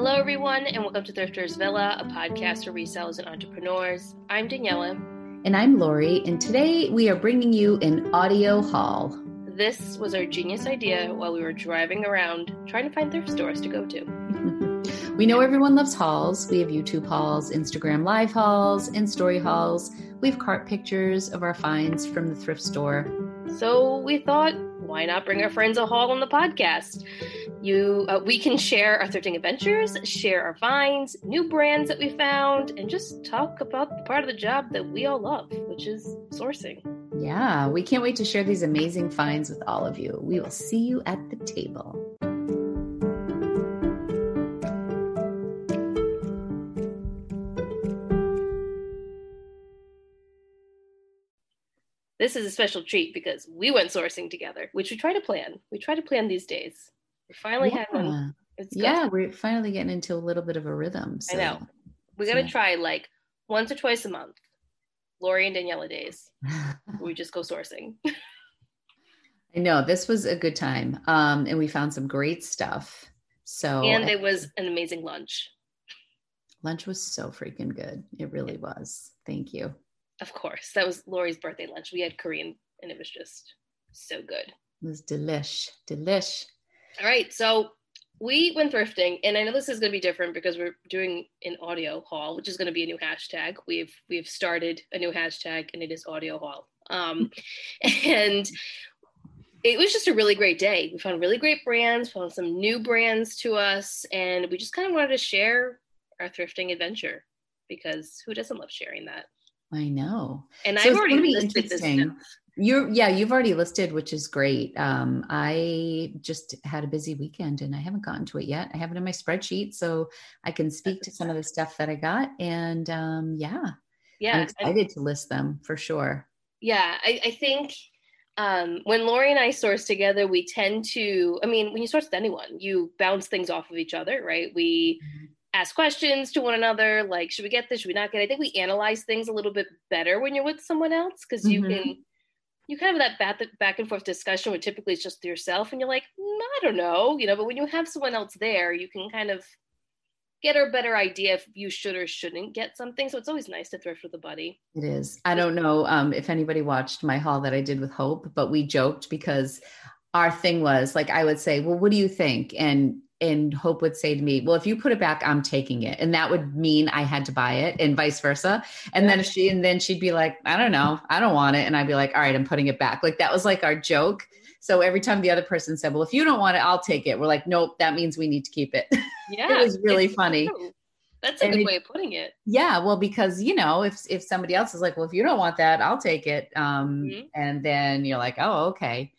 Hello, everyone, and welcome to Thrifters Villa, a podcast for resellers and entrepreneurs. I'm Daniela. And I'm Lori, and today we are bringing you an audio haul. This was our genius idea while we were driving around trying to find thrift stores to go to. we know everyone loves hauls. We have YouTube hauls, Instagram live hauls, and story hauls. We have cart pictures of our finds from the thrift store. So we thought, why not bring our friends a haul on the podcast? You, uh, we can share our thrifting adventures, share our finds, new brands that we found, and just talk about the part of the job that we all love, which is sourcing. Yeah, we can't wait to share these amazing finds with all of you. We will see you at the table. This is a special treat because we went sourcing together, which we try to plan. We try to plan these days. We finally yeah. had one. It's yeah, we're finally getting into a little bit of a rhythm. So. I know. We got to try like once or twice a month. Lori and Daniela days. we just go sourcing. I know this was a good time, um, and we found some great stuff. So and it was an amazing lunch. Lunch was so freaking good. It really was. Thank you. Of course, that was Lori's birthday lunch. We had Korean, and it was just so good. It was delish, delish. All right, so we went thrifting, and I know this is going to be different because we're doing an audio haul, which is going to be a new hashtag. We've we've started a new hashtag, and it is audio haul. Um, and it was just a really great day. We found really great brands, found some new brands to us, and we just kind of wanted to share our thrifting adventure because who doesn't love sharing that? I know. And so I've already listed this stuff. You're yeah, you've already listed, which is great. Um, I just had a busy weekend and I haven't gotten to it yet. I have it in my spreadsheet, so I can speak to some of the stuff that I got. And um, yeah, yeah, I'm excited to list them for sure. Yeah, I, I think um, when Lori and I source together, we tend to. I mean, when you source with anyone, you bounce things off of each other, right? We mm-hmm ask questions to one another like should we get this should we not get it? i think we analyze things a little bit better when you're with someone else because you mm-hmm. can you kind of have that back, and forth discussion where typically it's just yourself and you're like mm, i don't know you know but when you have someone else there you can kind of get a better idea if you should or shouldn't get something. So it's always nice to thrift with a buddy. It is. I don't know um, if anybody watched my haul that i did with hope but we joked because our thing was like i would say well what do you think? And and Hope would say to me, "Well, if you put it back, I'm taking it," and that would mean I had to buy it, and vice versa. And then she, and then she'd be like, "I don't know, I don't want it," and I'd be like, "All right, I'm putting it back." Like that was like our joke. So every time the other person said, "Well, if you don't want it, I'll take it," we're like, "Nope, that means we need to keep it." Yeah, it was really funny. True. That's a and good it, way of putting it. Yeah, well, because you know, if if somebody else is like, "Well, if you don't want that, I'll take it," um, mm-hmm. and then you're like, "Oh, okay,"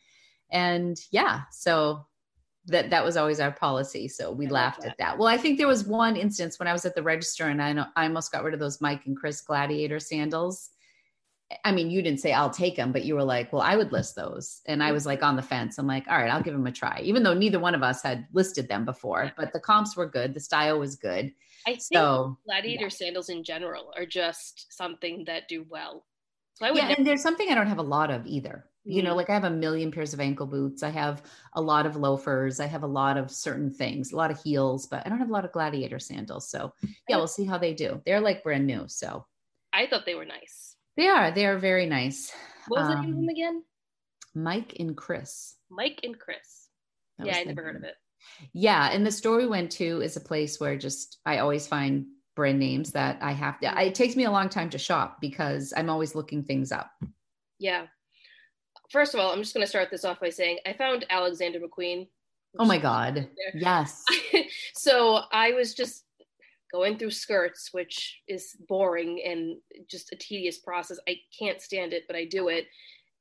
and yeah, so that that was always our policy. So we I laughed at that. Well, I think there was one instance when I was at the register and I know I almost got rid of those Mike and Chris Gladiator sandals. I mean, you didn't say I'll take them, but you were like, well, I would list those. And I was like on the fence. I'm like, all right, I'll give them a try, even though neither one of us had listed them before, but the comps were good. The style was good. I think so, gladiator yeah. sandals in general are just something that do well. So I would yeah, never- and there's something I don't have a lot of either you know like i have a million pairs of ankle boots i have a lot of loafers i have a lot of certain things a lot of heels but i don't have a lot of gladiator sandals so yeah we'll see how they do. They're like brand new so. I thought they were nice. They are they are very nice. What was um, the name of them um, again? Mike and chris. Mike and chris. Yeah i never heard of it. Yeah and the store we went to is a place where just i always find brand names that i have to it takes me a long time to shop because i'm always looking things up. Yeah first of all, I'm just going to start this off by saying I found Alexander McQueen. Oh my God. Yes. so I was just going through skirts, which is boring and just a tedious process. I can't stand it, but I do it.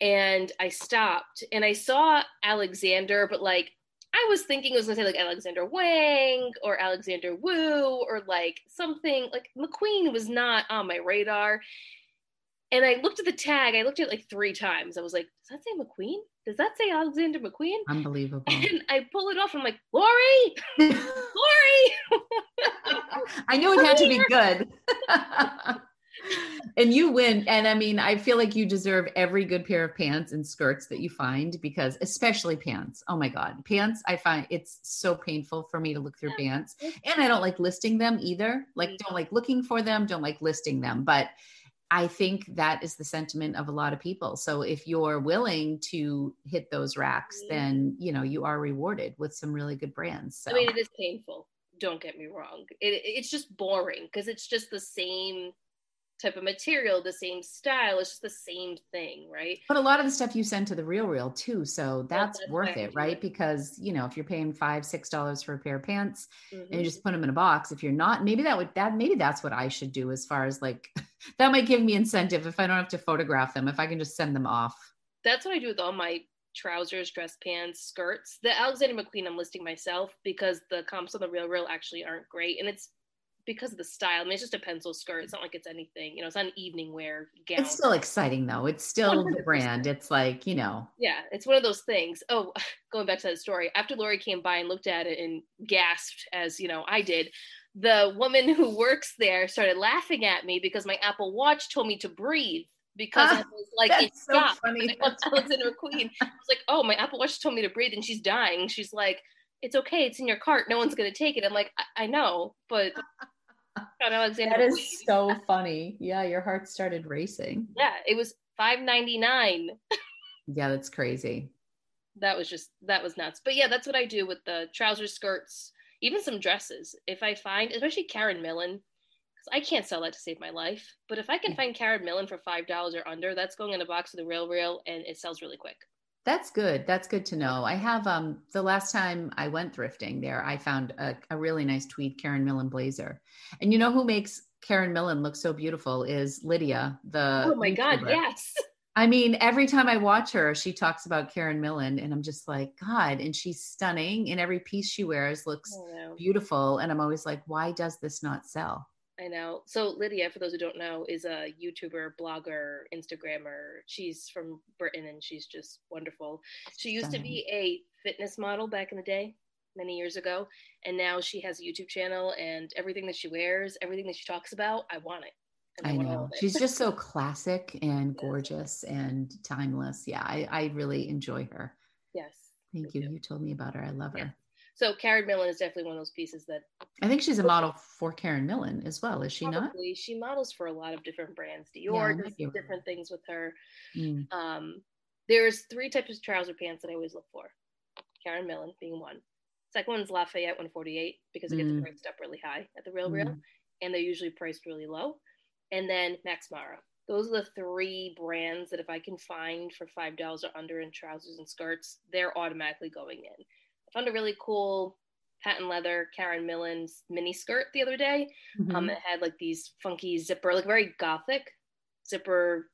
And I stopped and I saw Alexander, but like I was thinking it was gonna say like Alexander Wang or Alexander Wu or like something like McQueen was not on my radar. And I looked at the tag. I looked at it like three times. I was like, "Does that say McQueen? Does that say Alexander McQueen?" Unbelievable. And I pull it off. I'm like, "Lori, Lori." I knew it had to be good. and you win. And I mean, I feel like you deserve every good pair of pants and skirts that you find because, especially pants. Oh my God, pants. I find it's so painful for me to look through pants. And I don't like listing them either. Like, mm. don't like looking for them, don't like listing them. But I think that is the sentiment of a lot of people. So if you're willing to hit those racks, mm-hmm. then you know you are rewarded with some really good brands. So. I mean, it is painful. Don't get me wrong. It, it's just boring because it's just the same type of material, the same style. It's just the same thing, right? But a lot of the stuff you send to the real real too. So that's, that's worth it, right? It. Because you know, if you're paying five, six dollars for a pair of pants mm-hmm. and you mm-hmm. just put them in a box, if you're not, maybe that would that maybe that's what I should do as far as like that might give me incentive if I don't have to photograph them, if I can just send them off. That's what I do with all my trousers, dress pants, skirts. The Alexander McQueen I'm listing myself because the comps on the real real actually aren't great. And it's because of the style. I mean, it's just a pencil skirt. It's not like it's anything, you know, it's not an evening wear gown. It's still exciting though. It's still 100%. the brand. It's like, you know. Yeah, it's one of those things. Oh, going back to that story, after Lori came by and looked at it and gasped, as you know, I did, the woman who works there started laughing at me because my Apple Watch told me to breathe because I was like, it's so stopped. Funny. Alexander McQueen. I was like, oh, my Apple Watch told me to breathe and she's dying. She's like, it's okay. It's in your cart. No one's going to take it. I'm like, I, I know, but Alexander. That is so funny. Yeah, your heart started racing. Yeah, it was five ninety nine. yeah, that's crazy. That was just that was nuts. But yeah, that's what I do with the trousers, skirts, even some dresses. If I find, especially Karen Millen, because I can't sell that to save my life. But if I can mm. find Karen Millen for five dollars or under, that's going in a box of the real real, and it sells really quick. That's good. That's good to know. I have um the last time I went thrifting there, I found a, a really nice tweed Karen Millen blazer. And you know who makes Karen Millen look so beautiful is Lydia, the Oh my YouTuber. god, yes. I mean, every time I watch her, she talks about Karen Millen, and I'm just like, God, and she's stunning, and every piece she wears looks beautiful. And I'm always like, why does this not sell? I know. So Lydia, for those who don't know, is a YouTuber, blogger, Instagrammer. She's from Britain and she's just wonderful. She used to be a fitness model back in the day, many years ago, and now she has a YouTube channel and everything that she wears, everything that she talks about, I want it. I, I know. She's just so classic and gorgeous and timeless. Yeah, I, I really enjoy her. Yes. Thank you. You told me about her. I love her. So Karen Millen is definitely one of those pieces that I think she's a model for Karen Millen as well, is she Probably. not? She models for a lot of different brands. Dior yeah, does different things with her. Mm. Um, there's three types of trouser pants that I always look for. Karen Millen being one. Second one's Lafayette 148 because it gets mm. priced up really high at the Real Real, mm. and they're usually priced really low. And then Max Mara. Those are the three brands that if I can find for five dollars or under in trousers and skirts, they're automatically going in found a really cool patent leather Karen Millen's mini skirt the other day. Mm-hmm. Um, it had like these funky zipper, like very gothic zipper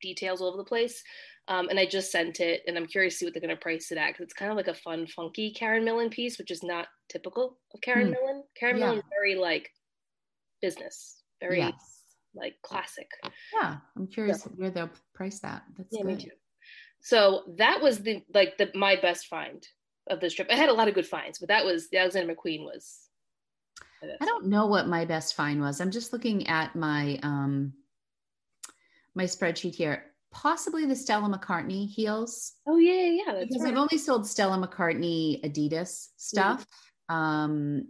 details all over the place. Um, and I just sent it, and I'm curious to see what they're going to price it at because it's kind of like a fun, funky Karen Millen piece, which is not typical of Karen mm. Millen. Karen yeah. Millen very like business, very yes. like classic. Yeah, I'm curious where they'll price that. That's yeah, good. me too. So that was the like the my best find of this trip. I had a lot of good finds, but that was the Alexander McQueen was. I don't know what my best find was. I'm just looking at my um my spreadsheet here. Possibly the Stella McCartney heels. Oh yeah, yeah. Because right. I've only sold Stella McCartney Adidas stuff. Mm-hmm. Um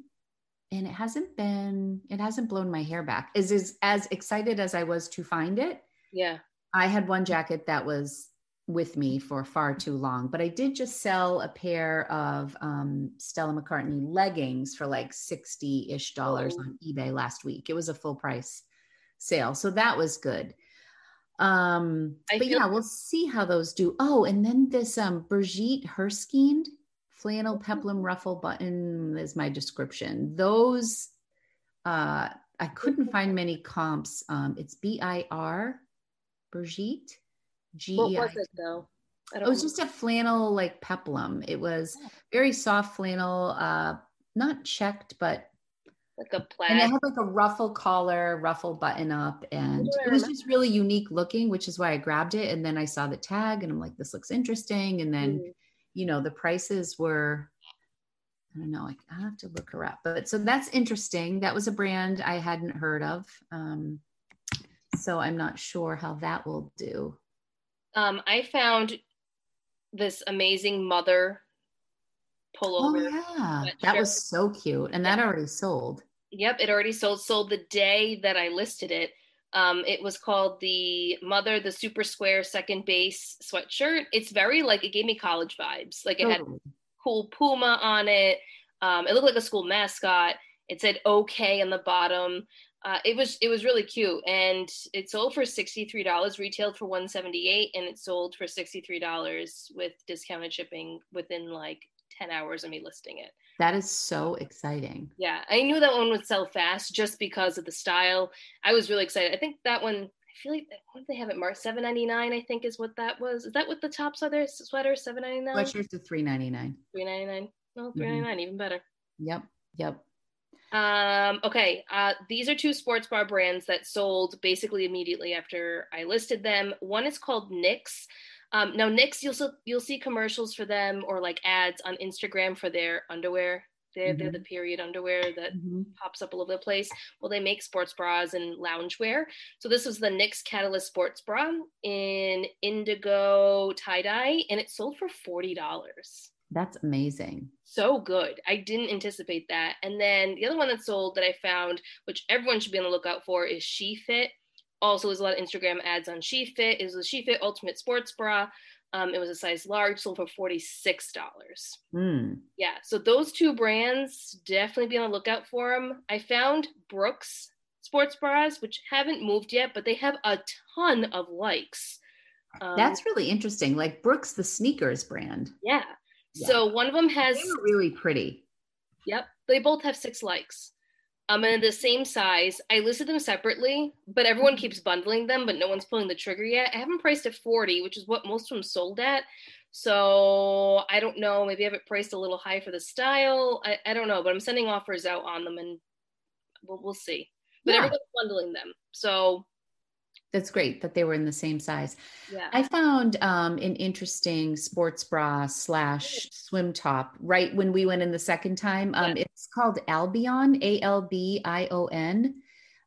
and it hasn't been it hasn't blown my hair back. Is is as excited as I was to find it. Yeah. I had one jacket that was with me for far too long. But I did just sell a pair of um, Stella McCartney leggings for like 60 ish dollars oh. on eBay last week. It was a full price sale. So that was good. Um, I but yeah, we'll see how those do. Oh, and then this um, Birgitte Herskind flannel peplum ruffle button is my description. Those, uh, I couldn't find many comps. Um, it's B I R Brigitte G. What was it though? it was just a flannel like peplum. It was oh. very soft flannel, uh, not checked, but like a plaid. And it had like a ruffle collar, ruffle button up, and it was just really unique looking, which is why I grabbed it. And then I saw the tag, and I'm like, this looks interesting. And then, mm-hmm. you know, the prices were. I don't know. I, I have to look her up, but so that's interesting. That was a brand I hadn't heard of. Um, So I'm not sure how that will do. Um, I found this amazing mother pullover. Oh, yeah. That was so cute. And that already sold. Yep, it already sold. Sold the day that I listed it. Um, it was called the Mother, the Super Square Second Base sweatshirt. It's very like it gave me college vibes. Like it had cool Puma on it. Um, it looked like a school mascot. It said OK on the bottom. Uh, it was it was really cute, and it sold for sixty three dollars, retailed for one seventy eight, and it sold for sixty three dollars with discounted shipping within like ten hours of me listing it. That is so exciting. Yeah, I knew that one would sell fast just because of the style. I was really excited. I think that one. I feel like what they have it marked seven ninety nine. I think is what that was. Is that what the tops are? There sweater seven ninety nine. Sweatshirts are three ninety nine. Three ninety nine. No, three ninety nine, mm-hmm. even better. Yep. Yep. Um, okay, uh, these are two sports bra brands that sold basically immediately after I listed them. One is called Knix. Um, now Knix, you'll you'll see commercials for them or like ads on Instagram for their underwear. They're, mm-hmm. they're the period underwear that mm-hmm. pops up all over the place. Well, they make sports bras and loungewear. So this was the Knix Catalyst sports bra in indigo tie dye, and it sold for forty dollars. That's amazing. So good. I didn't anticipate that. And then the other one that sold that I found, which everyone should be on the lookout for, is SheFit. Also, there's a lot of Instagram ads on SheFit. It was a SheFit Ultimate Sports Bra. Um, it was a size large, sold for $46. Mm. Yeah, so those two brands, definitely be on the lookout for them. I found Brooks sports bras, which haven't moved yet, but they have a ton of likes. Um, That's really interesting. Like Brooks, the sneakers brand. Yeah. So one of them has they were really pretty. Yep. They both have six likes. Um, and the same size. I listed them separately, but everyone keeps bundling them, but no one's pulling the trigger yet. I haven't priced at 40, which is what most of them sold at. So I don't know. Maybe I have it priced a little high for the style. I, I don't know, but I'm sending offers out on them and we'll, we'll see. But yeah. everyone's bundling them. So that's great that they were in the same size. Yeah. I found um, an interesting sports bra slash swim top right when we went in the second time. Um, yeah. It's called Albion, A L B I O N.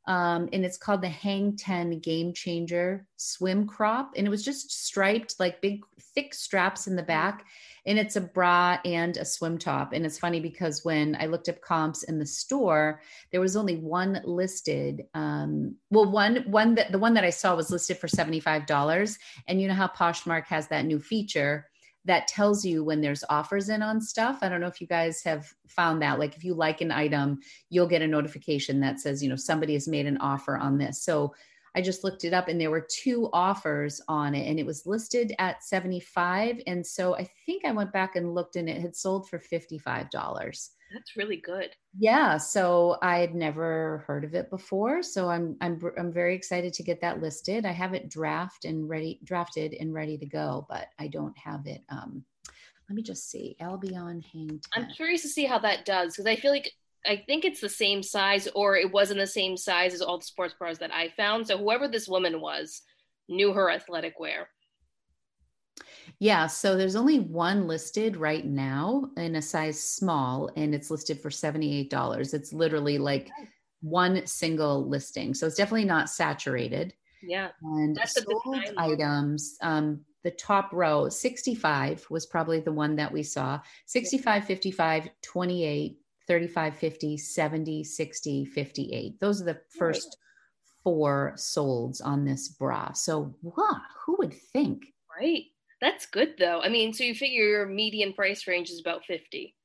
Um, and it's called the Hang 10 Game Changer Swim Crop. And it was just striped, like big, thick straps in the mm-hmm. back and it's a bra and a swim top. And it's funny because when I looked up comps in the store, there was only one listed. Um, well, one one that the one that I saw was listed for seventy five dollars. And you know how Poshmark has that new feature that tells you when there's offers in on stuff. I don't know if you guys have found that. Like if you like an item, you'll get a notification that says, you know, somebody has made an offer on this. So I just looked it up and there were two offers on it and it was listed at 75 and so I think I went back and looked and it had sold for $55. That's really good. Yeah, so I had never heard of it before, so I'm I'm I'm very excited to get that listed. I have it draft and ready drafted and ready to go, but I don't have it um let me just see. Albion Hang. I'm curious to see how that does because I feel like I think it's the same size, or it wasn't the same size as all the sports bras that I found. So whoever this woman was knew her athletic wear. Yeah, so there's only one listed right now in a size small, and it's listed for $78. It's literally like one single listing. So it's definitely not saturated. Yeah. And That's sold items, um, the top row, 65 was probably the one that we saw, 65, 55, 28, 35, 50, 70, 60, 58. Those are the first right. four solds on this bra. So, wow, who would think? Right. That's good though. I mean, so you figure your median price range is about 50,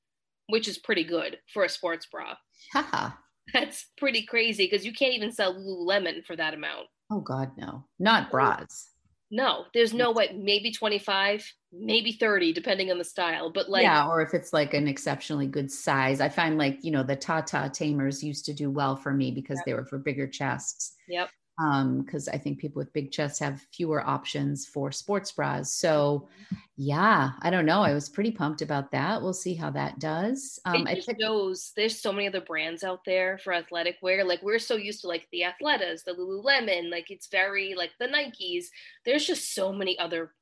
which is pretty good for a sports bra. Haha. That's pretty crazy because you can't even sell Lululemon for that amount. Oh God, no. Not bras. No, there's no way. Maybe 25, maybe 30, depending on the style. But like, yeah, or if it's like an exceptionally good size. I find like, you know, the Tata Tamers used to do well for me because yep. they were for bigger chests. Yep um because i think people with big chests have fewer options for sports bras. So yeah i don't know. I was pretty pumped about that. We'll see how that does. Um it just shows there's so many other brands out there for athletic wear. Like we're so used to like the Athletas the lululemon like it's very like the nikes. There's just so many other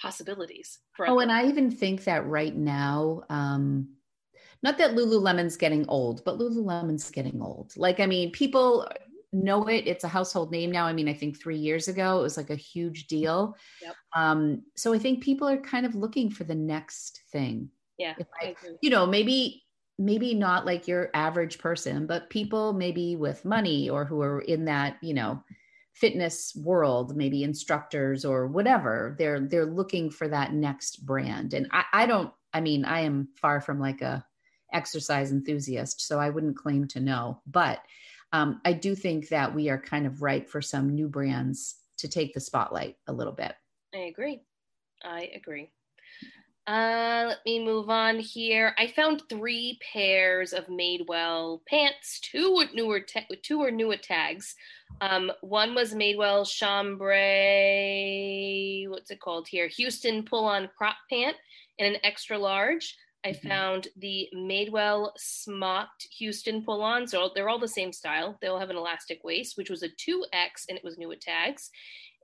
possibilities for oh and i even think that right now um not that lululemon's getting old but lululemon's getting old. Like i mean people know it. It's a household name now. I mean, I think three years ago it was like a huge deal. Yep. Um, so I think people are kind of looking for the next thing. Yeah. I, you know, maybe maybe not like your average person, but people maybe with money or who are in that, you know, fitness world, maybe instructors or whatever. They're they're looking for that next brand. And I, I don't, I mean, I am far from like a exercise enthusiast, so I wouldn't claim to know. But um, I do think that we are kind of ripe for some new brands to take the spotlight a little bit. I agree. I agree. Uh, let me move on here. I found three pairs of Madewell pants. Two with newer, ta- two or newer tags. Um, one was Madewell chambray. What's it called here? Huston pull-on crop pant in an extra large. I mm-hmm. found the Madewell smocked Huston pull-ons. So they're all the same style. They all have an elastic waist, which was a 2X and it was new at tags.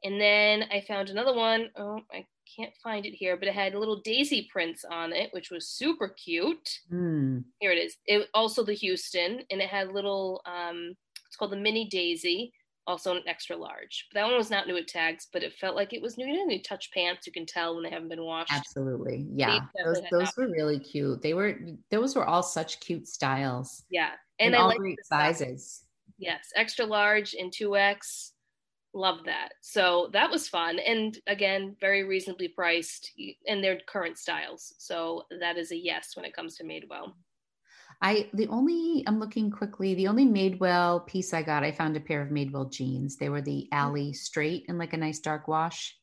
And then I found another one. Oh, I can't find it here, but it had little daisy prints on it, which was super cute. Mm. Here it is. It also the Huston, and it had little. Um, it's called the mini daisy, also an extra large. But that one was not new at tags, but it felt like it was new. You know, new touch pants. You can tell when they haven't been washed. Absolutely, yeah. Those those were really cute. They were those were all such cute styles. Yeah, and, and I all like great sizes. Yes, extra large and two X love that. So that was fun. And again, very reasonably priced in their current styles. So that is a yes when it comes to Madewell. I the only I'm looking quickly. The only Madewell piece I got, I found a pair of Madewell jeans. They were the mm-hmm. alley straight in like a nice dark wash,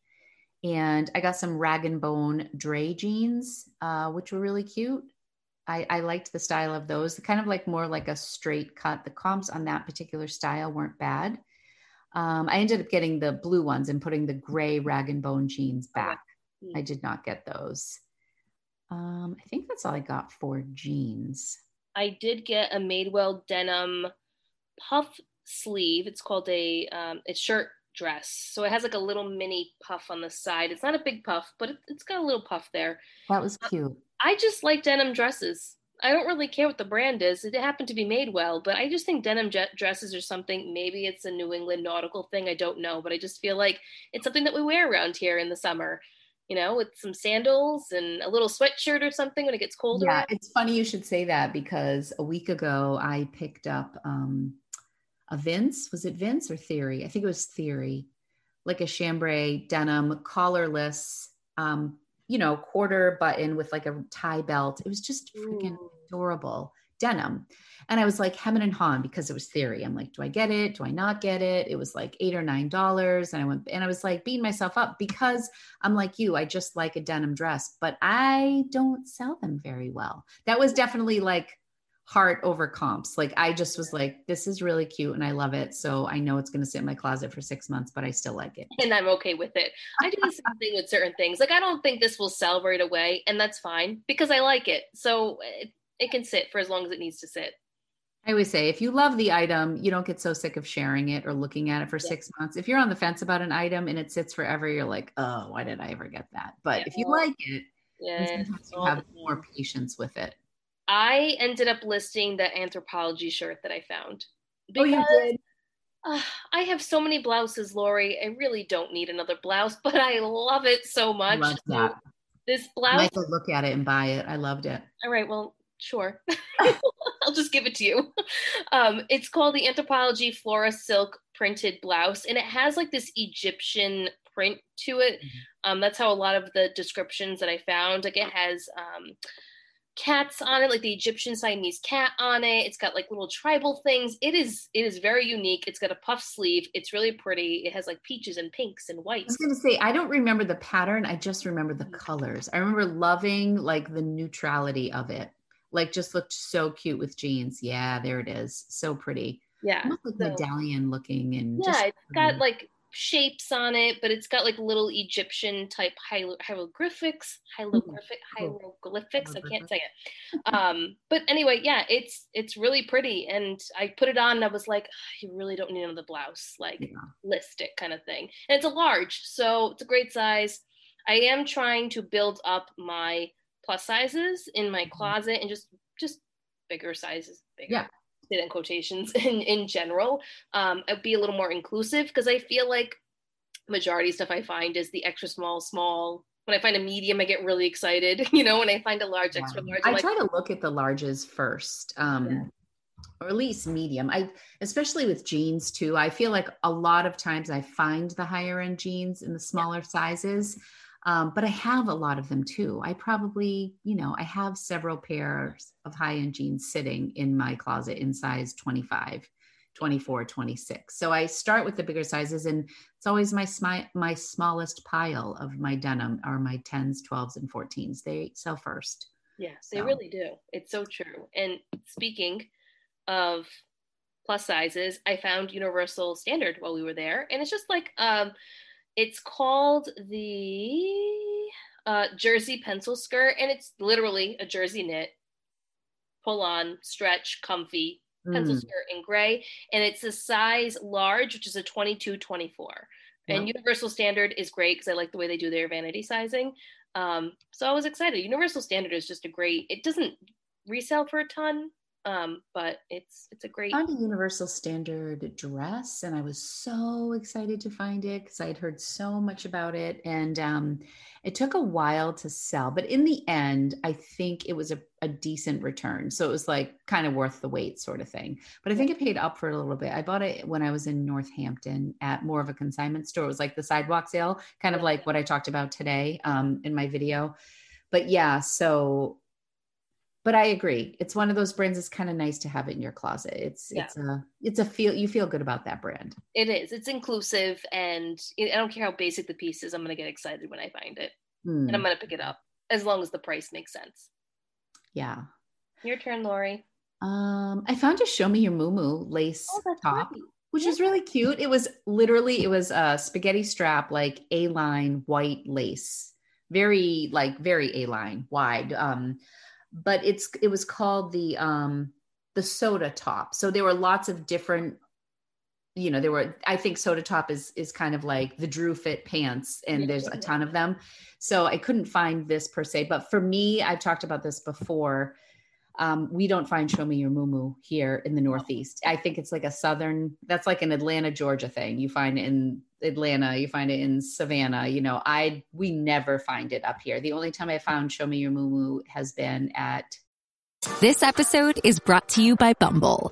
and I got some rag and bone Dre jeans, uh, which were really cute. I, I liked the style of those, kind of like more like a straight cut. The comps on that particular style weren't bad. Um, I ended up getting the blue ones and putting the gray rag and bone jeans back. I did not get those. Um, I think that's all I got for jeans. I did get a Madewell denim puff sleeve. It's called a um, it's shirt dress. So it has like a little mini puff on the side. It's not a big puff, but it, has got a little puff there. That was cute. I just like denim dresses. I don't really care what the brand is. It happened to be Madewell, but I just think denim jet dresses or something. Maybe it's a New England nautical thing. I don't know, but I just feel like it's something that we wear around here in the summer. You know, with some sandals and a little sweatshirt or something when it gets colder. Yeah, it's funny you should say that because a week ago I picked up um, a Vince. Was it Vince or Theory? I think it was Theory, like a chambray denim collarless um, you know, quarter button with like a tie belt. It was just freaking Ooh. adorable denim. And I was like hemming and hawing because it was theory. I'm like, do I get it? Do I not get it? It was like eight or nine dollars. And I went and I was like beating myself up because I'm like you, I just like a denim dress, but I don't sell them very well. That was definitely like heart over comps. Like I just was like, this is really cute and I love it. So I know it's going to sit in my closet for six months, but I still like it. And I'm okay with it. I do the same thing with certain things. Like I don't think this will sell right away, and that's fine because I like it. So eh, it, can sit for as long as it needs to sit. I always say if you love the item, you don't get so sick of sharing it or looking at it for yeah. six months. If you're on the fence about an item and it sits forever, you're like, oh, why did I ever get that? But yeah. if you like it, yeah. you have more patience with it. I ended up listing the Anthropologie shirt that I found. Because, oh, you did? Uh, I have so many blouses, Lori. I really don't need another blouse, but I love it so much. Love that. This blouse. I might look at it and buy it. I loved it. All right. Well, sure. I'll just give it to you. Um, it's called the Anthropologie Flora Silk printed blouse, and it has like this Egyptian print to it. Mm-hmm. Um, that's how a lot of the descriptions that I found, like it has um, cats on it, like the Egyptian Siamese cat on it. It's got like little tribal things. It is it is very unique. It's got a puff sleeve. It's really pretty. It has like peaches and pinks and whites. I was gonna say I don't remember the pattern. I just remember the colors. I remember loving like the neutrality of it. Like just looked so cute with jeans. Yeah, there it is. So pretty. Yeah. Almost like so, medallion looking and yeah, it's got like shapes on it, but it's got like little Egyptian type hieroglyphics, hieroglyphic, hieroglyphics. I can't say it. Um, but anyway, yeah, it's it's really pretty, and I put it on. and I was like, you really don't need another blouse, like yeah. list it kind of thing. And it's a large, so it's a great size. I am trying to build up my plus sizes in my mm-hmm. closet and just just bigger sizes, bigger. Yeah in quotations in, in general, um, I'd be a little more inclusive because I feel like majority stuff I find is the extra small, small. When I find a medium, I get really excited. You know, when I find a large, extra large, I like, try to look at the larges first. Um, yeah. Or at least medium. I especially with jeans too. I feel like a lot of times I find the higher end jeans in the smaller yeah. sizes. Um, but I have a lot of them too. I probably, you know, I have several pairs of high end jeans sitting in my closet in size 25, 24, 26. So I start with the bigger sizes and it's always my, my, my smallest pile of my denim are my 10s, 12s, and 14s. They sell first. Yes, so. they really do. It's so true. And speaking of plus sizes, I found Universal Standard while we were there. And it's just like, um, it's called the uh, jersey pencil skirt, and it's literally a jersey knit, pull on, stretch, comfy pencil mm. skirt in gray. And it's a size large, which is a 22 24. And Universal Standard is great because I like the way they do their vanity sizing. Um, so I was excited. Universal Standard is just a great, it doesn't resell for a ton, um, but it's it's a great I found a universal standard dress and I was so excited to find it because I had heard so much about it and um, it took a while to sell but in the end I think it was a, a decent return. So it was like kind of worth the wait sort of thing. But I think it paid up for it a little bit. I bought it when I was in Northampton at more of a consignment store. It was like the sidewalk sale kind of like what I talked about today um, in my video. But yeah so but I agree. It's one of those brands. It's kind of nice to have it in your closet. It's yeah. it's a it's a feel you feel good about that brand. It is. It's inclusive, and I don't care how basic the piece is. I'm gonna get excited when I find it, mm. and I'm gonna pick it up as long as the price makes sense. Yeah. Your turn, Lori. Um, I found a show me your moo lace oh, top. Which yeah. is really cute. It was literally it was a spaghetti strap, like a line white lace, very like very a line wide. Um, but it's it was called the um the soda top. So there were lots of different you know there were i think soda top is is kind of like the drew fit pants and there's a ton of them. So i couldn't find this per se but for me i've talked about this before um, we don't find show me your moo here in the northeast. I think it's like a southern that's like an atlanta georgia thing. You find in atlanta you find it in savannah you know i we never find it up here. The only time i found show me your moo has been at this episode is brought to you by bumble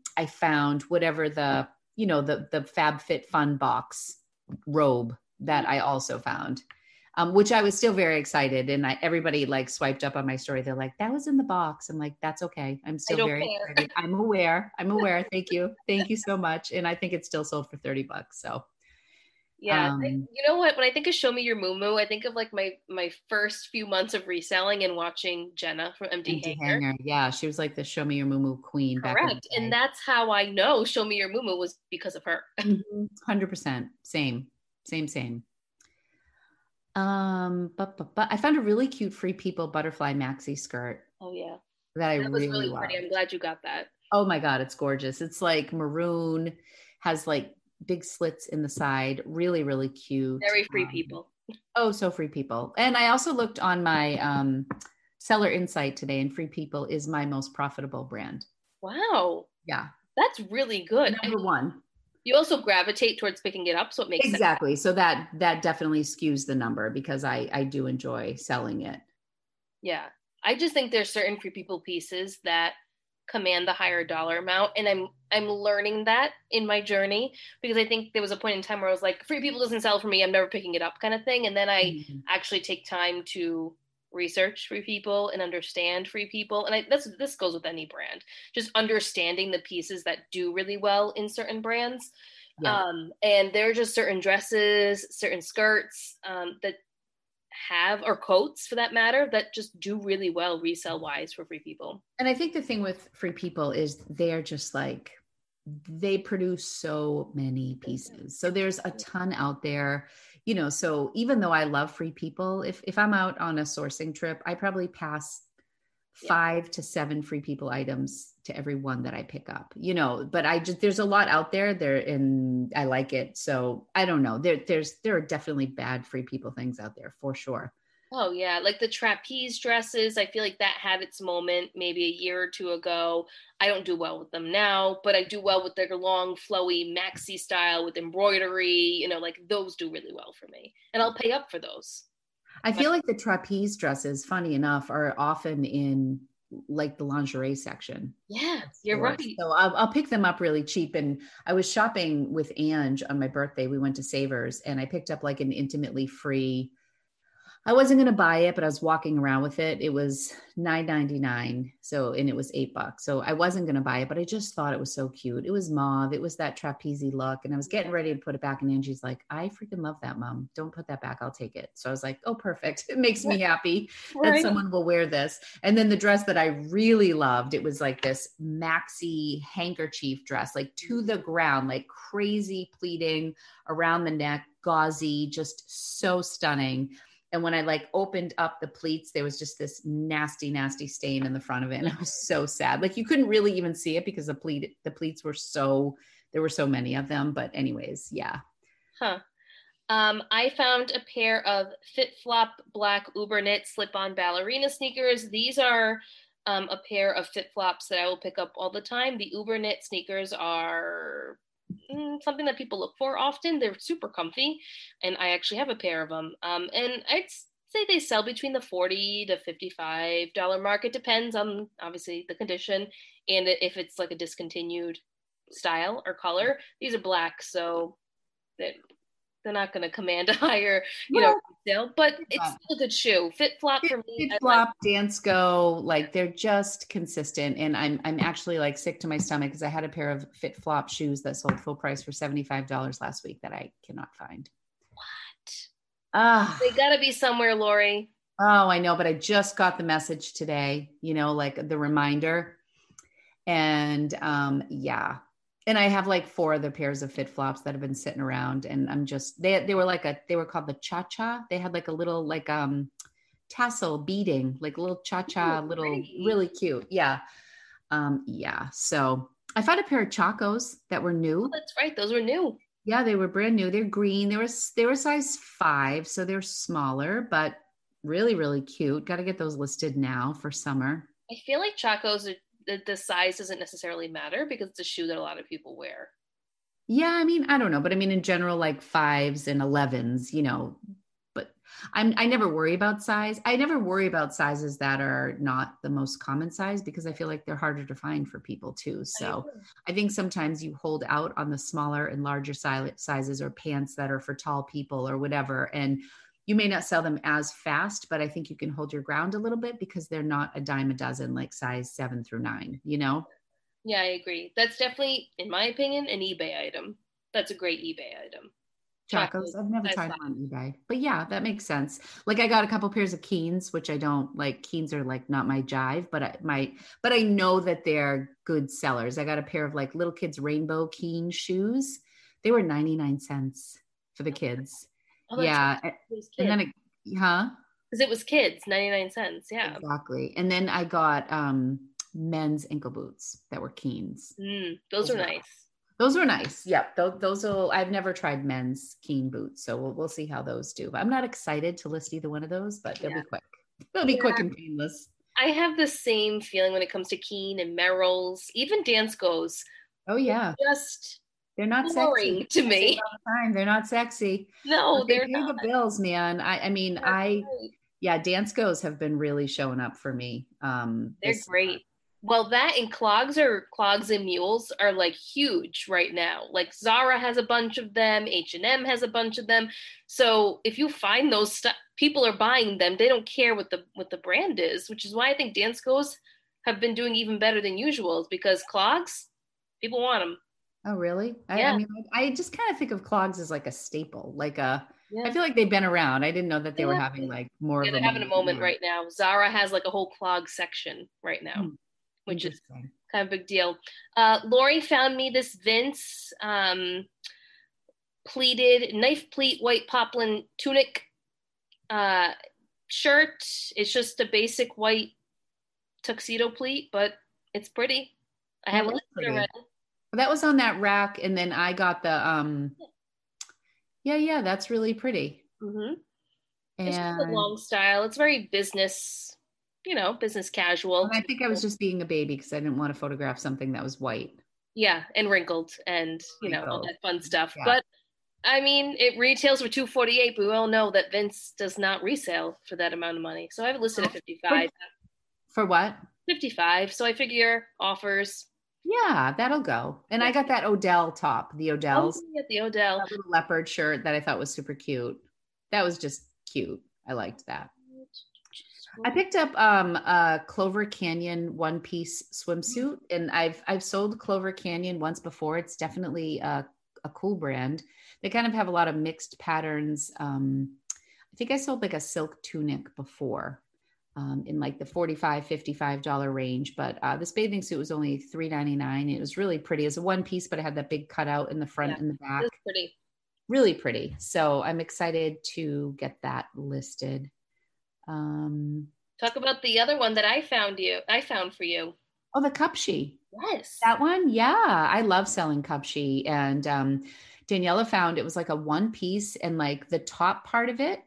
I found whatever the, you know, the the FabFitFun box robe that I also found. Um, which I was still very excited. And I, everybody like swiped up on my story. They're like, that was in the box. I'm like, that's okay. I'm still very care. excited. I'm aware. I'm aware. Thank you. Thank you so much. And I think it's still sold for 30 bucks. So yeah, um, you know what? When I think of Show Me Your Moo I think of like my my first few months of reselling and watching Jenna from MD, MD Hanger. Hanger. Yeah, she was like the Show Me Your Moo queen. Correct, and that's how I know Show Me Your Moo was because of her. 100 mm-hmm. percent, same, same, same. Um, but, but but I found a really cute Free People butterfly maxi skirt. Oh yeah, that I that really, was really pretty. I'm glad you got that. Oh my god, it's gorgeous. It's like maroon, has like big slits in the side. Really, really cute. Very free um, people. Oh, so free people. And I also looked on my um, seller insight today, and Free People is my most profitable brand. Wow. Yeah. That's really good. Number one. You also gravitate towards picking it up, so it makes exactly. Sense. So that that definitely skews the number because I I do enjoy selling it. Yeah, I just think there's certain free people pieces that command the higher dollar amount and i'm i'm learning that in my journey because i think there was a point in time where i was like free people doesn't sell for me i'm never picking it up kind of thing and then i mm-hmm. actually take time to research free people and understand free people and I, this this goes with any brand just understanding the pieces that do really well in certain brands yeah. um, and there are just certain dresses certain skirts um, that have or coats for that matter that just do really well resell wise for free people and i think the thing with free people is they're just like they produce so many pieces. So there's a ton out there, you know. So even though I love free people, if if I'm out on a sourcing trip, I probably pass five yeah. to seven free people items to every one that I pick up, you know, but I just, there's a lot out there there and I like it. So I don't know. There, there's, there are definitely bad free people things out there for sure. Oh yeah, like the trapeze dresses. I feel like that had its moment maybe a year or two ago. I don't do well with them now, but I do well with their long, flowy maxi style with embroidery. You know, like those do really well for me, and I'll pay up for those. I feel like the trapeze dresses, funny enough, are often in like the lingerie section. Yes, you're right. So I'll, I'll, pick them up really cheap. And I was shopping with Ange on my birthday. We went to Savers and I picked up like an intimately free I wasn't going to buy it, but I was walking around with it. It was nine ninety nine, so and it was eight bucks. So I wasn't going to buy it, but I just thought it was so cute. It was mauve. It was that trapeze look, and I was getting ready to put it back. And Angie's like, "I freaking love that, mom. Don't put that back. I'll take it." So I was like, "Oh, perfect. It makes me happy right. that someone will wear this." And then the dress that I really loved, it was like this maxi handkerchief dress, like to the ground, like crazy pleating around the neck, gauzy, just so stunning and when I like opened up the pleats, there was just this nasty, nasty stain in the front of it. And I was so sad. Like you couldn't really even see it because the pleat the pleats were so there were so many of them. But anyways, yeah. Huh. Um, I found a pair of Fit Flop black Uber knit slip-on ballerina sneakers. These are um, a pair of Fit Flops that I will pick up all the time. The Uber knit sneakers are something that people look for often. They're super comfy, and I actually have a pair of them. Um, and I'd say they sell between the forty to fifty-five dollar mark. It depends on obviously the condition and if it's like a discontinued style or color. These are black, so that they're not going to command a higher, you know, sale, but it's still a good shoe. Fit flop for me. Fit flop, like- Dansko, like they're just consistent. And I'm I'm actually like sick to my stomach because I had a pair of Fit flop shoes that sold full price for seventy five dollars last week that I cannot find. What? Ah, they got to be somewhere, Lori. Oh, I know, but I just got the message today. You know, like the reminder, and um, yeah, and I have like four other pairs of fit flops that have been sitting around and I'm just they they were like a they were called the cha cha. They had like a little like um tassel beading, like little cha cha, little pretty. really cute. Yeah. Um yeah. So I found a pair of Chacos that were new. Oh, that's right. Those were new. Yeah, they were brand new. They're green. They were they were size 5, so they're smaller, but really really cute. Got to get those listed now for summer. I feel like Chacos are the, the size doesn't necessarily matter because it's a shoe that a lot of people wear. Yeah, I mean, I don't know, but I mean, in general, like fives and 11s, you know, but I'm, I never worry about size. I never worry about sizes that are not the most common size because I feel like they're harder to find for people too. So I, I think sometimes you hold out on the smaller and larger sizes or pants that are for tall people or whatever. And you may not sell them as fast, but I think you can hold your ground a little bit because they're not a dime a dozen like size seven through nine, you know? Yeah, I agree. That's definitely, in my opinion, an eBay item. That's a great eBay item. Chacos. I've never tried them on eBay, but yeah, that makes sense. Like I got a couple pairs of Keens, which I don't like. Keens are like not my jive, but I my but I know that they're good sellers. I got a pair of like little kids rainbow Keen shoes. They were 99 cents for the kids. Oh, yeah. And then, it, huh? Because it was kids, 99 cents. Yeah. Exactly. And then I got um men's ankle boots that were Keens. Mm, those, those are nice. Those were nice. Yep. Those, those will, I've never tried men's Keen boots. So we'll, we'll see how those do. But I'm not excited to list either one of those, but they'll yeah. be quick. They'll be yeah. quick and painless. I have the same feeling when it comes to Keen and Merrell's, even Danskos. Oh, yeah. Just they're not sexy. to me. The they're not sexy. No, they they're pay not. the bills, man. I, I mean, I, great. yeah, Danskos have been really showing up for me. Um, they're great. Well, that and clogs or clogs and mules are like huge right now. Like Zara has a bunch of them, H and M has a bunch of them. So if you find those stuff, people are buying them. They don't care what the what the brand is, which is why I think Danskos have been doing even better than usual. Is because clogs, people want them. Oh, really? I, yeah. I mean, I just kind of think of clogs as like a staple, like a. Yeah. I feel like they've been around. I didn't know that they yeah. were having like more. Yeah, they're having a moment right now. Zara has like a whole clog section right now, hmm. which is kind of a big deal. Uh, Lori found me this Vince um, pleated knife pleat white poplin tunic uh, shirt. It's just a basic white tuxedo pleat, but it's pretty. I have it already. That was on that rack, and then I got the um. Yeah, yeah, that's really pretty. Mm-hmm. And it's just a long style. It's very business, you know, business casual. And I think I was just being a baby because I didn't want to photograph something that was white. Yeah, and wrinkled, and you know all that fun stuff. Yeah. But I mean, it retails for two forty eight, but we all know that Vince does not resale for that amount of money. So I have it listed at fifty five. For what? 55. So I figure offers. Yeah, that'll go. And yeah. I got that Odell top, the Odells. Oh, the Odell. Leopard shirt that I thought was super cute. That was just cute. I liked that. I picked up um, a Clover Canyon one piece swimsuit, and I've I've sold Clover Canyon once before. It's definitely a, a cool brand. They kind of have a lot of mixed patterns. Um, I think I sold like a silk tunic before, um, in like the 45 55 dollar range but uh, this bathing suit was only 3.99 it was really pretty. It's a one piece but it had that big cutout in the front yeah, and the back. pretty. Really pretty. So i'm excited to get that listed. Um talk about the other one that i found you i found for you. Oh the cupshe. Yes. That one? Yeah i love selling cupshe. And um daniela found it was like a one piece and like the top part of it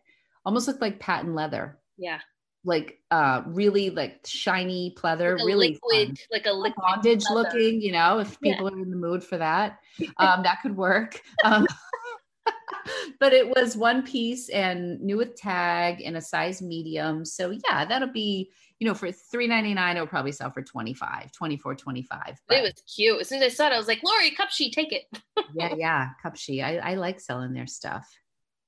almost looked like patent leather. Yeah like uh really like shiny pleather like really liquid fun. like a liquid bondage looking you know if people yeah. are in the mood for that um that could work. Um but it was one piece and new with tag and a size medium. So yeah that'll be you know for 3.99 it'll probably sell for 25 24 25 but, it was cute. As soon as i saw it i was like lori cupshe take it. Yeah yeah cupshe I, I like selling their stuff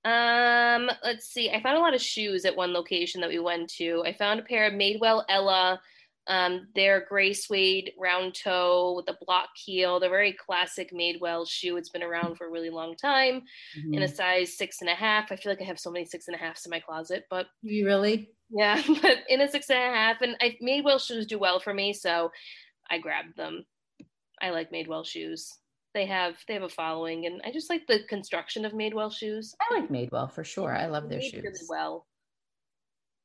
um, let's see. I found a lot of shoes at one location that we went to. I found a pair of Madewell Ella. Um, they're gray suede round toe with a block heel. They're very classic Madewell shoe. It's been around for a really long time mm-hmm. in a size six and a half. I feel like I have so many six and a halfs in my closet, but you really? Yeah, but in a six and a half. And I Madewell shoes do well for me, so I grabbed them. I like Madewell shoes they have they have a following and i just like the construction of madewell shoes. I like madewell for sure. I love their shoes really well.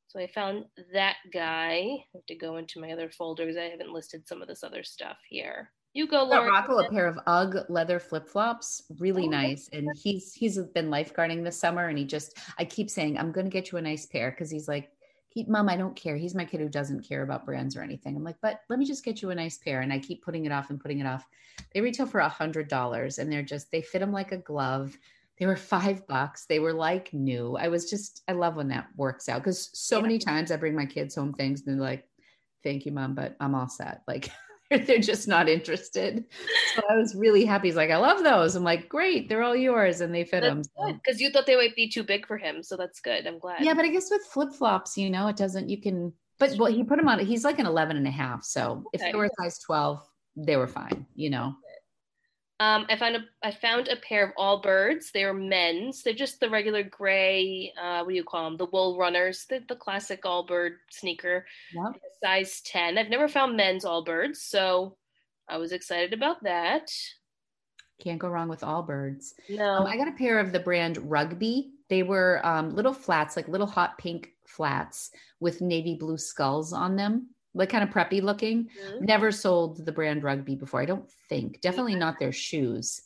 So i found that guy. I have to go into my other folders. I haven't listed some of this other stuff here. You go Laura. Rocco a pair of UGG leather flip flops, really oh, nice. And he's he's been lifeguarding this summer, and he just I keep saying I'm going to get you a nice pair because he's like he, mom, I don't care. He's my kid who doesn't care about brands or anything. I'm like, but let me just get you a nice pair. And I keep putting it off and putting it off. They retail for a hundred dollars and they're just, they fit them like a glove. They were five bucks. They were like new. I was just, I love when that works out because so yeah. many times I bring my kids home things and they're like, thank you, mom, but I'm all set. Like, they're just not interested. So I was really happy. He's like, I love those. I'm like, great, they're all yours, and they fit that's him. Because you thought they might be too big for him, so that's good. I'm glad. Yeah, but I guess with flip flops, you know, it doesn't. You can, but well, he put them on. He's like an 11 and a half. So okay. if they were a size 12, they were fine. You know. Um, I found a I found a pair of Allbirds. They are men's. They're just the regular gray. Uh, what do you call them? The wool runners. The, the classic Allbird sneaker. Yep. Size ten. I've never found men's Allbirds, so I was excited about that. Can't go wrong with Allbirds. No, um, I got a pair of the brand Rugby. They were um, little flats, like little hot pink flats with navy blue skulls on them like kind of preppy looking. Mm-hmm. Never sold the brand rugby before. I don't think. Definitely not their shoes.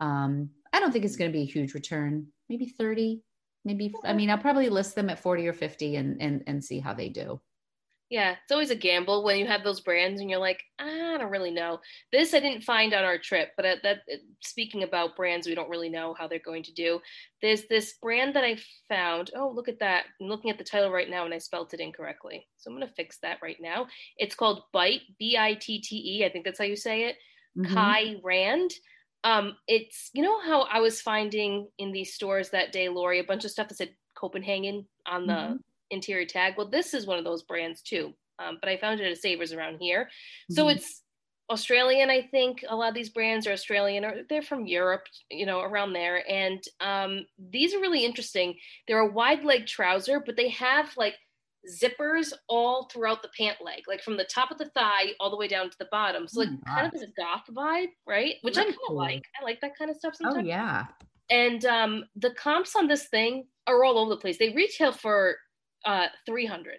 Um, I don't think it's going to be a huge return. Maybe 30, maybe I mean, I'll probably list them at 40 or 50 and and and see how they do yeah, it's always a gamble when you have those brands and you're like, I don't really know. This I didn't find on our trip, but that speaking about brands we don't really know how they're going to do. There's this brand that I found. Oh, look at that! I'm looking at the title right now and I spelled it incorrectly, so I'm gonna fix that right now. It's called Bitte, B-I-T-T-E. I think that's how you say it. Mm-hmm. Kai Rand. Um, it's you know how I was finding in these stores that day, Lori, a bunch of stuff that said Copenhagen on the mm-hmm interior tag. Well, this is one of those brands too, um, but I found it at Savers around here. Mm-hmm. So it's Australian, I think. A lot of these brands are Australian or they're from Europe, you know, around there. And um, these are really interesting. They're a wide leg trouser, but they have like zippers all throughout the pant leg, like from the top of the thigh all the way down to the bottom. So like oh kind of a goth vibe, right? Which I kind of like. I like that kind of stuff oh, sometimes. Oh yeah. And um, the comps on this thing are all over the place. They retail for uh, 300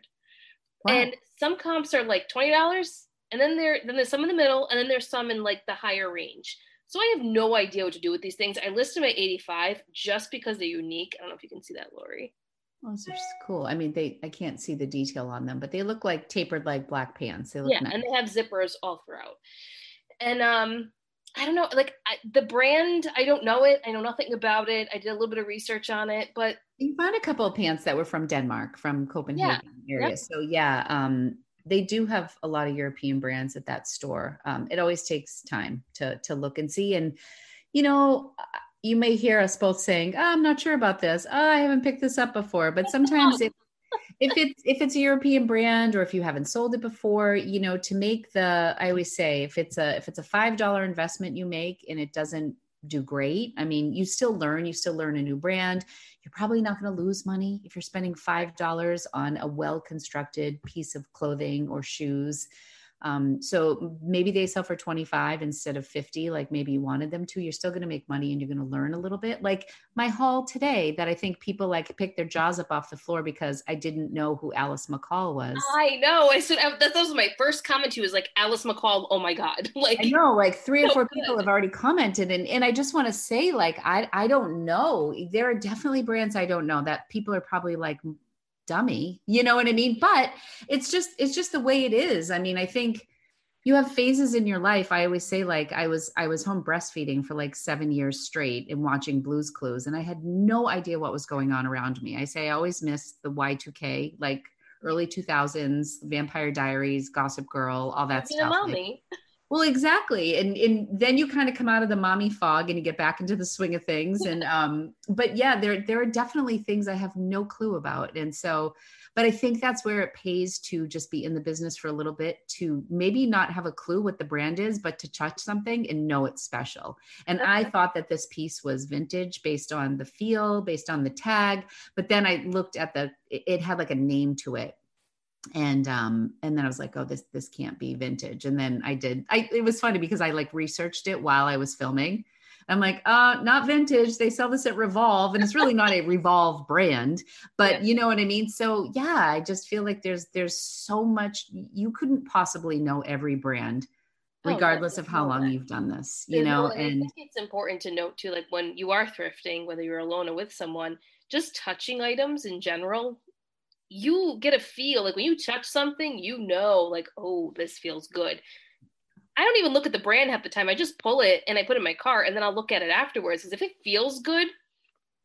wow. and some comps are like $20 and then there then there's some in the middle and then there's some in like the higher range so i have no idea what to do with these things i list them at 85 just because they're unique i don't know if you can see that lori those are cool. I mean, they I can't see the detail on them, but they look like tapered like black pants. They look yeah, nice. and they have zippers all throughout. And um, I don't know, like I, the brand, I don't know it. I know nothing about it. I did a little bit of research on it, but you found a couple of pants that were from Denmark, from Copenhagen yeah. area. Yep. So yeah, um, they do have a lot of European brands at that store. Um, it always takes time to to look and see, and you know, you may hear us both saying, oh, "I'm not sure about this. Oh, I haven't picked this up before." But sometimes it if it's if it's a European brand or if you haven't sold it before, you know, to make the I always say if it's a if it's a five dollar investment you make and it doesn't do great, I mean, you still learn, you still learn a new brand. You're probably not going to lose money if you're spending five dollars on a well constructed piece of clothing or shoes. Um, so maybe they sell for 25 instead of 50, like maybe you wanted them to. You're still going to make money and you're going to learn a little bit. Like my haul today, that I think people like pick their jaws up off the floor because I didn't know who Alice McCall was. I know. I said that, was my first comment to you was like Alice McCall. Oh my God. Like I know, like three or four good. people have already commented. And, and I just want to say, like, I, I don't know. There are definitely brands I don't know that people are probably like dummy you know what i mean? But it's just it's just the way it is. I mean i think you have phases in your life. I always say like i was i was home breastfeeding for like seven years straight and watching blues clues and i had no idea what was going on around me. I say i always miss the y2k like early 2000s vampire diaries gossip girl all that stuff. like, well, exactly. And and then you kind of come out of the mommy fog and you get back into the swing of things. And um, but yeah, there there are definitely things I have no clue about. And so, but I think that's where it pays to just be in the business for a little bit to maybe not have a clue what the brand is, but to touch something and know it's special. And I thought that this piece was vintage based on the feel, based on the tag. But then I looked at the it had like a name to it and um and then i was like oh this this can't be vintage. And then i did i it was funny because i like researched it while i was filming. I'm like uh not vintage. They sell this at revolve and it's really not a revolve brand but yeah. you know what i mean? So yeah i just feel like there's there's so much you couldn't possibly know every brand oh, regardless oh, of how long you've done this you know? and it's important to note too like when you are thrifting whether you're alone or with someone just touching items in general you get a feel like when you touch something, you know, like, oh, this feels good. I don't even look at the brand half the time. I just pull it and I put it in my cart and then I'll look at it afterwards. Because if it feels good,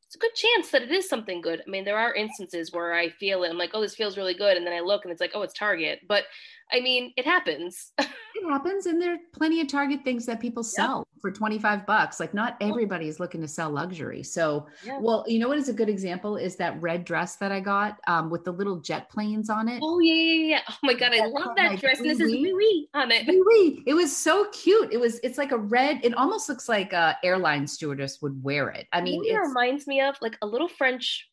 it's a good chance that it is something good. I mean, there are instances where I feel it. I'm like, oh, this feels really good. And then I look and it's like, oh, it's Target. But I mean, it happens. it happens. And there are plenty of Target things that people sell yep. for 25 bucks. Like, not everybody is looking to sell luxury. So, yep. well, you know what is a good example is that red dress that I got um, with the little jet planes on it. Oh, yeah, yeah, yeah. Oh my God. I love that like, dress. This is wee wee on it. Wee wee. It was so cute. It was, it's like a red, it almost looks like a airline stewardess would wear it. I mean, it reminds me of like a little French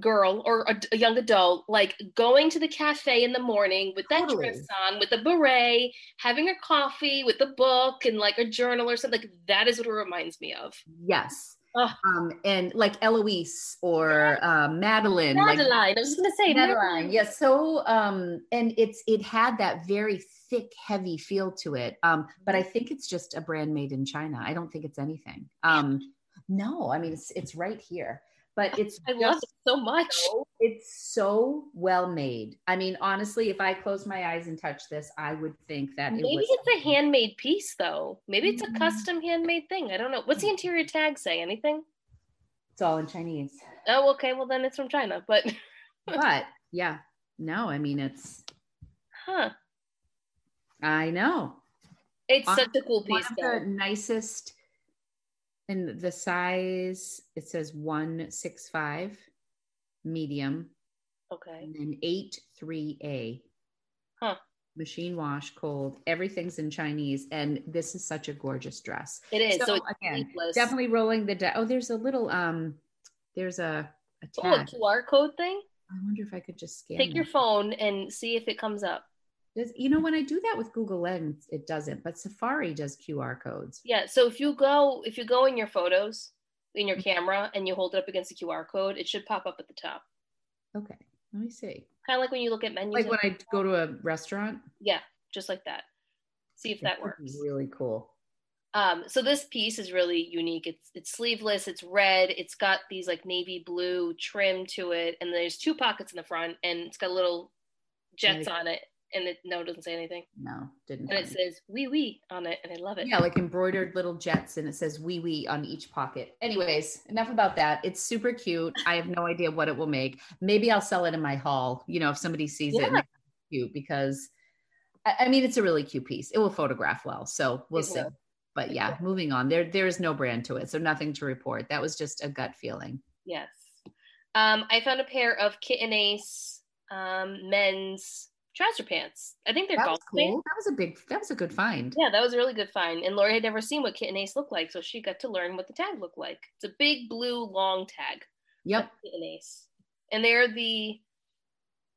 girl or a, a, young adult like going to the cafe in the morning with that totally. dress on with a beret having her coffee with a book and like a journal or something like that is what it reminds me of. Yes. Um and like eloise or uh, madeline madeline like, i was gonna say madeline. Yes yeah, so um and it's it had that very thick heavy feel to it um but i think it's just a brand made in china. I don't think it's anything. Um no i mean it's it's right here but it's I love it so much. So, it's so well made. I mean, honestly, if I close my eyes and touch this, I would think that maybe it it's a handmade piece, though. Maybe it's a mm-hmm. custom handmade thing. I don't know. What's the interior tag say? Anything? It's all in Chinese. Oh, okay. Well, then it's from China, but but yeah, no. I mean, it's huh. I know. It's such a cool piece. One of the nicest and the size, it says 165 medium. Okay. And then 8 3A. Huh. Machine wash, cold. Everything's in Chinese. And this is such a gorgeous dress. It is. So, so again, definitely rolling the. oh, there's a little, um, there's a, a tag. Oh, a QR code thing? I wonder if I could just scan. Take that. your phone and see if it comes up. Does, you know when I do that with Google Lens, it doesn't, but Safari does QR codes. Yeah. So if you go if you go in your photos in your camera and you hold it up against the QR code, it should pop up at the top. Okay. Let me see. Kind of like when you look at menus. Like when I go to a restaurant? Yeah, just like that. See if that works. Really cool. Um, so this piece is really unique. It's it's sleeveless, it's red, it's got these like navy blue trim to it, and there's two pockets in the front, and it's got little jets on it. And it no, it doesn't say anything. No, didn't. And it says wee wee on it, and I love it. Yeah, like embroidered little jets, and it says wee wee on each pocket. Anyways, enough about that. It's super cute. I have no idea what it will make. Maybe I'll sell it in my haul. You know, if somebody sees yeah. it, cute because I mean, it's a really cute piece. It will photograph well, so we'll it see. Will. But yeah, moving on. There, there is no brand to it, so nothing to report. That was just a gut feeling. Yes. Um, I found a pair of Kit and Ace um, men's trouser pants. I think they're that golf cool. Pants. That was a big. That was a good find. Yeah, that was a really good find. And Lori had never seen what Kit and Ace looked like, so she got to learn what the tag looked like. It's a big blue long tag. Yep. Kit and Ace, and they're the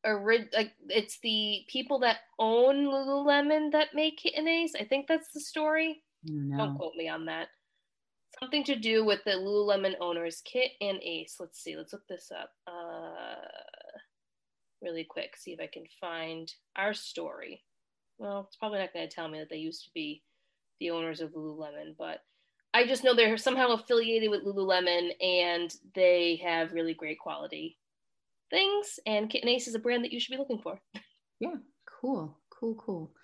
like it's the people that own Lululemon that make Kit and Ace. I think that's the story. No. Don't quote me on that. Something to do with the Lululemon owners, Kit and Ace. Let's see. Let's look this up. Uh, really quick. See if I can find our story. Well, it's probably not going to tell me that they used to be the owners of Lululemon, but I just know they're somehow affiliated with Lululemon and they have really great quality things. And Kit and Ace is a brand that you should be looking for. Yeah, cool, cool, cool.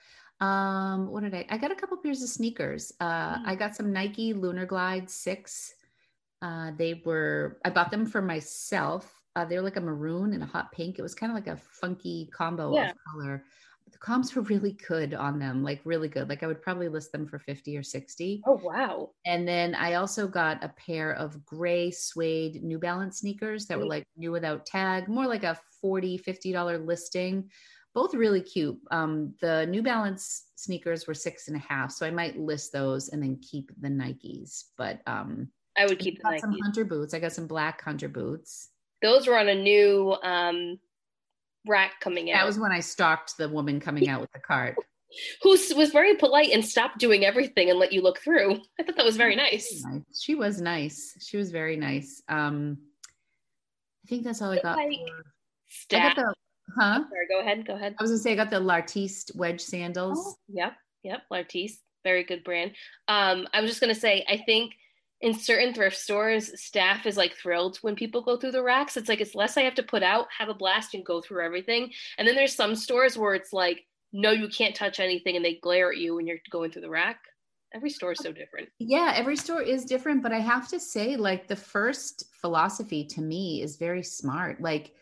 Um, what did I? I got a couple pairs of sneakers. Uh, mm. I got some Nike Lunar Glide six. Uh, they were. I bought them for myself. Uh, they were like a maroon and a hot pink. It was kind of like a funky combo yeah. of color. The comps were really good on them, like really good. Like I would probably list them for 50 or 60. Oh, wow. And then I also got a pair of gray suede New Balance sneakers that were like new without tag, more like a 40, $50 listing both really cute. Um, the New Balance sneakers were six and a half, so I might list those and then keep the Nikes. But um, I would keep the Nikes. some hunter boots. I got some black hunter boots. Those were on a new um, rack coming out. That was when I stalked the woman coming out with the cart. Who was very polite and stopped doing everything and let you look through. I thought that was very nice. She was nice. She was very nice. Um, I think that's all I got. Like, I got the Huh? Sorry, go ahead. Go ahead. I was gonna say I got the L'artiste wedge sandals. Oh, yep, yep, L'Artiste, very good brand. Um, I was just gonna say, I think in certain thrift stores, staff is like thrilled when people go through the racks. It's like it's less I have to put out, have a blast, and go through everything. And then there's some stores where it's like, no, you can't touch anything, and they glare at you when you're going through the rack. Every store is so different. Yeah, every store is different, but I have to say, like the first philosophy to me is very smart. Like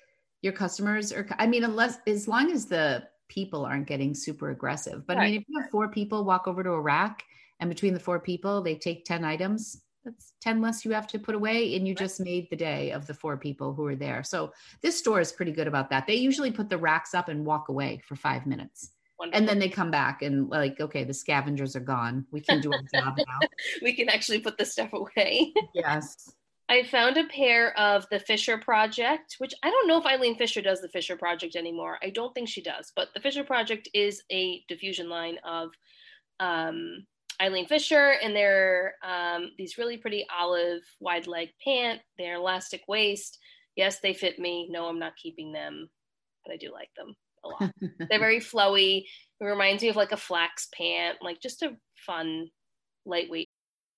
your customers are i mean unless as long as the people aren't getting super aggressive but right. i mean if you have four people walk over to a rack and between the four people they take 10 items that's 10 less you have to put away and you just made the day of the four people who are there. So this store is pretty good about that. They usually put the racks up and walk away for five minutes. Wonderful. and then they come back and like okay the scavengers are gone. We can do our job now. We can actually put the stuff away. Yes. I found a pair of the Fisher Project, which I don't know if Eileen Fisher does the Fisher Project anymore. I don't think she does, but the Fisher Project is a diffusion line of um, Eileen Fisher, and they're um, these really pretty olive wide leg pant. They're elastic waist. Yes, they fit me. No, I'm not keeping them, but I do like them a lot. they're very flowy. It reminds me of like a flax pant, like just a fun, lightweight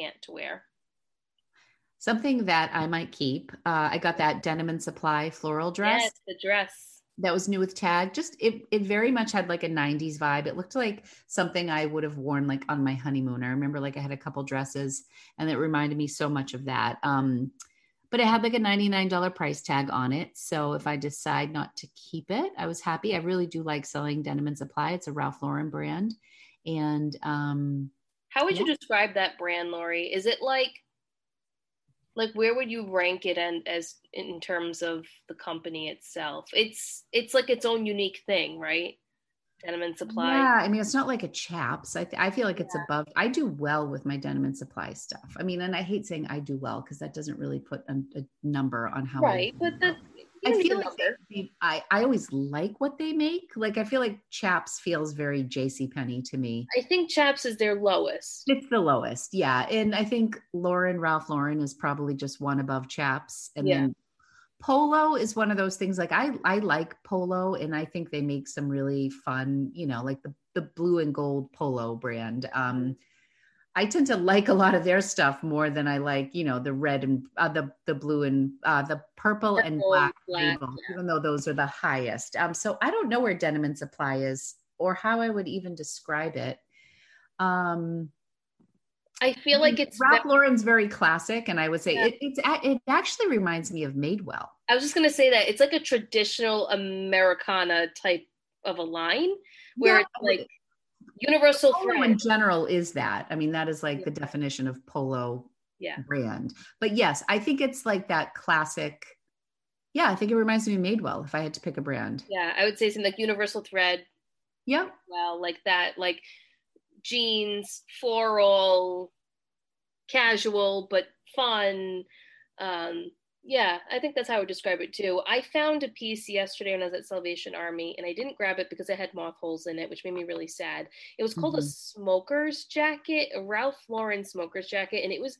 pant to wear. Something that I might keep. Uh, I got that Denim and Supply floral dress. Yes, the dress that was new with tag just it, it very much had like a 90s vibe it looked like something i would have worn like on my honeymoon i remember like i had a couple dresses and it reminded me so much of that um but it had like a $99 price tag on it. So if I decide not to keep it, I was happy. I really do like selling Denim and Supply. It's a Ralph Lauren brand. And um how would you describe that brand, Lori? Is it like like where would you rank it and as in terms of the company itself? It's it's like its own unique thing, right? denim and supply yeah i mean it's not like a chaps i, th- I feel like it's yeah. above i do well with my denim and supply stuff i mean and i hate saying i do well because that doesn't really put a, a number on how right I, but the, I feel like they, I, I always like what they make. Like I feel like Chaps feels very JC Penney to me. I think Chaps is their lowest. It's the lowest, yeah. And I think Lauren Ralph Lauren is probably just one above Chaps. And yeah. then polo is one of those things like I I like polo and I think they make some really fun, you know, like the the blue and gold polo brand. Um I tend to like a lot of their stuff more than I like, you know, the red and uh, the the blue and uh, the purple, purple and black, black label, yeah. even though those are the highest. Um, so I don't know where Denim and Supply is or how I would even describe it. Um, I feel like it's Ralph Lauren's very classic, and I would say yeah. it, it's it actually reminds me of Madewell. I was just gonna say that it's like a traditional Americana type of a line where yeah. it's like universal polo thread. in general is that. I mean, that is like yeah. the definition of polo yeah. brand. But yes, I think it's like that classic. Yeah, I think it reminds me of Madewell if I had to pick a brand. Yeah, I would say something like universal thread. Yeah. Well, like that, like jeans, floral, casual but fun. Um, yeah, I think that's how I would describe it too. I found a piece yesterday when I was at Salvation Army, and I didn't grab it because it had moth holes in it, which made me really sad. It was called mm-hmm. a smoker's jacket, a Ralph Lauren smoker's jacket, and it was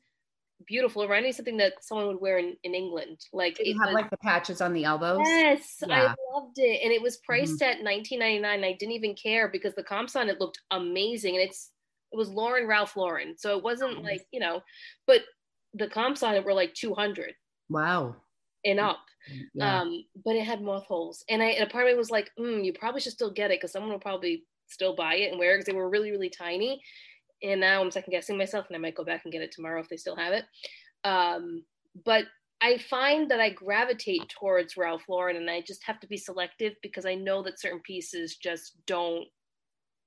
beautiful. It reminded me of something that someone would wear in, in England. Like Did it had like the patches on the elbows. Yes, yeah. I loved it, and it was priced mm-hmm. at nineteen ninety nine. I didn't even care because the comps on it looked amazing, and it's it was Lauren Ralph Lauren, so it wasn't like you know, but the comps on it were like two hundred. Wow. And up. Yeah. Um, but it had moth holes. And I and a part of me was like, mm, you probably should still get it because someone will probably still buy it and wear it because they were really, really tiny. And now I'm second guessing myself and I might go back and get it tomorrow if they still have it. Um, but I find that I gravitate towards Ralph Lauren and I just have to be selective because I know that certain pieces just don't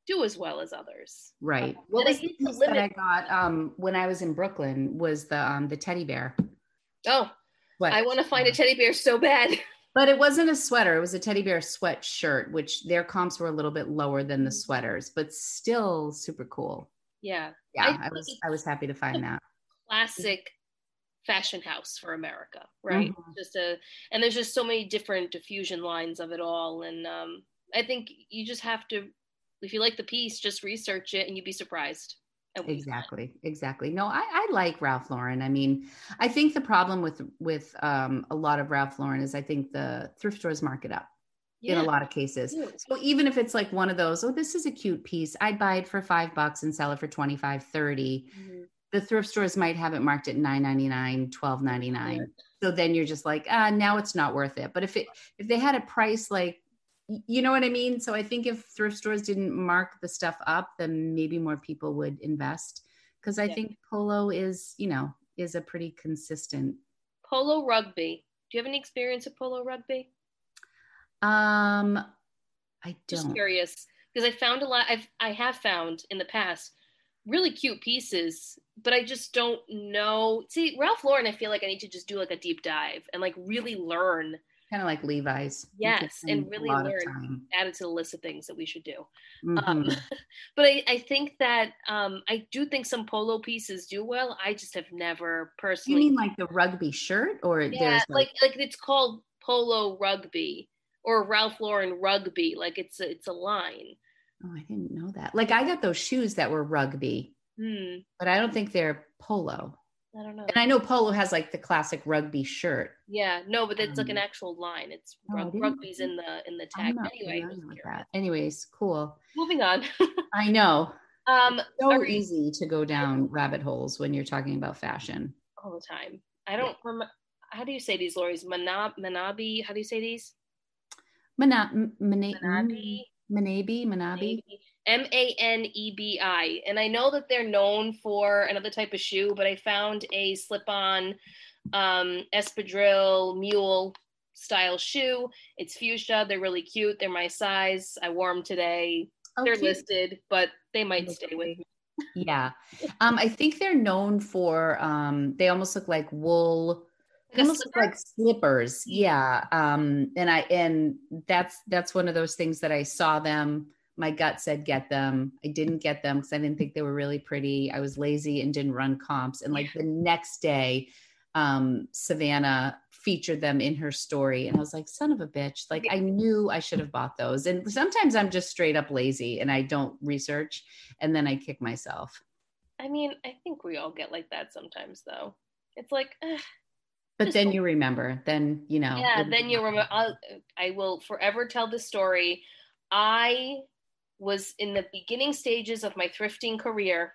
do as well as others. Right. What was the piece that I got um, when I was in Brooklyn was the um, the teddy bear. Oh, I want to find a teddy bear so bad. But it wasn't a sweater. It was a teddy bear sweatshirt, which their comps were a little bit lower than the mm-hmm. sweaters, but still super cool. Yeah. Yeah. I, I was I was happy to find that. Classic fashion house for America, right? Mm-hmm. Just a and there's just so many different diffusion lines of it all. And um I think you just have to if you like the piece, just research it and you'd be surprised exactly exactly no I, I like ralph lauren i mean i think the problem with with um, a lot of ralph lauren is i think the thrift stores mark it up yeah. in a lot of cases yeah. so even if it's like one of those oh this is a cute piece i'd buy it for five bucks and sell it for 25 30 mm-hmm. the thrift stores might have it marked at 9.99 12.99 yeah. so then you're just like ah now it's not worth it but if it if they had a price like you know what I mean? So I think if thrift stores didn't mark the stuff up, then maybe more people would invest. Because I yeah. think polo is, you know, is a pretty consistent. Polo rugby. Do you have any experience with polo rugby? Um, I don't. Just curious because I found a lot. I've I have found in the past really cute pieces, but I just don't know. See, Ralph Lauren, I feel like I need to just do like a deep dive and like really learn kind of like Levi's. Yes, and really learn added to the list of things that we should do. Um, mm-hmm. Um, but I, I, think that um, I do think some polo pieces do well. I just have never personally. You mean like the rugby shirt, or yeah, like like it's called polo rugby or Ralph Lauren rugby. Like it's a, it's a line. Oh, I didn't know that. Like I got those shoes that were rugby, hmm. but I don't think they're polo. I don't know. And I know Polo has like the classic rugby shirt. Yeah, no, but it's um, like an um, actual line. It's oh, rugby's in the in the tag. Anyway, anyways, cool. Moving on. I know. Um, it's so are, easy to go down rabbit holes when you're talking about fashion. All the time. I don't yeah. remember. How do you say these, Lori's? Manab, Manabi. How do you say these? Mana, Manabi. Manabi. Manabi. M A N E B I. And I know that they're known for another type of shoe, but I found a slip on um, espadrille mule style shoe. It's fuchsia. They're really cute. They're my size. I wore them today. Oh, they're cute. listed, but they might stay with me. yeah. Um, I think they're known for um, they almost look like wool they almost look like slippers yeah um and i and that's that's one of those things that i saw them my gut said get them. I didn't get them because i didn't think they were really pretty. I was lazy and didn't run comps. And like the next day um savannah featured them in her story and i was like son of a bitch. Like i knew i should have bought those. And sometimes i'm just straight up lazy and i don't research and then i kick myself. I mean i think we all get like that sometimes though. It's like ugh. But then you remember. Then you know yeah then you remember. I'll, i will forever tell the story. I was in the beginning stages of my thrifting career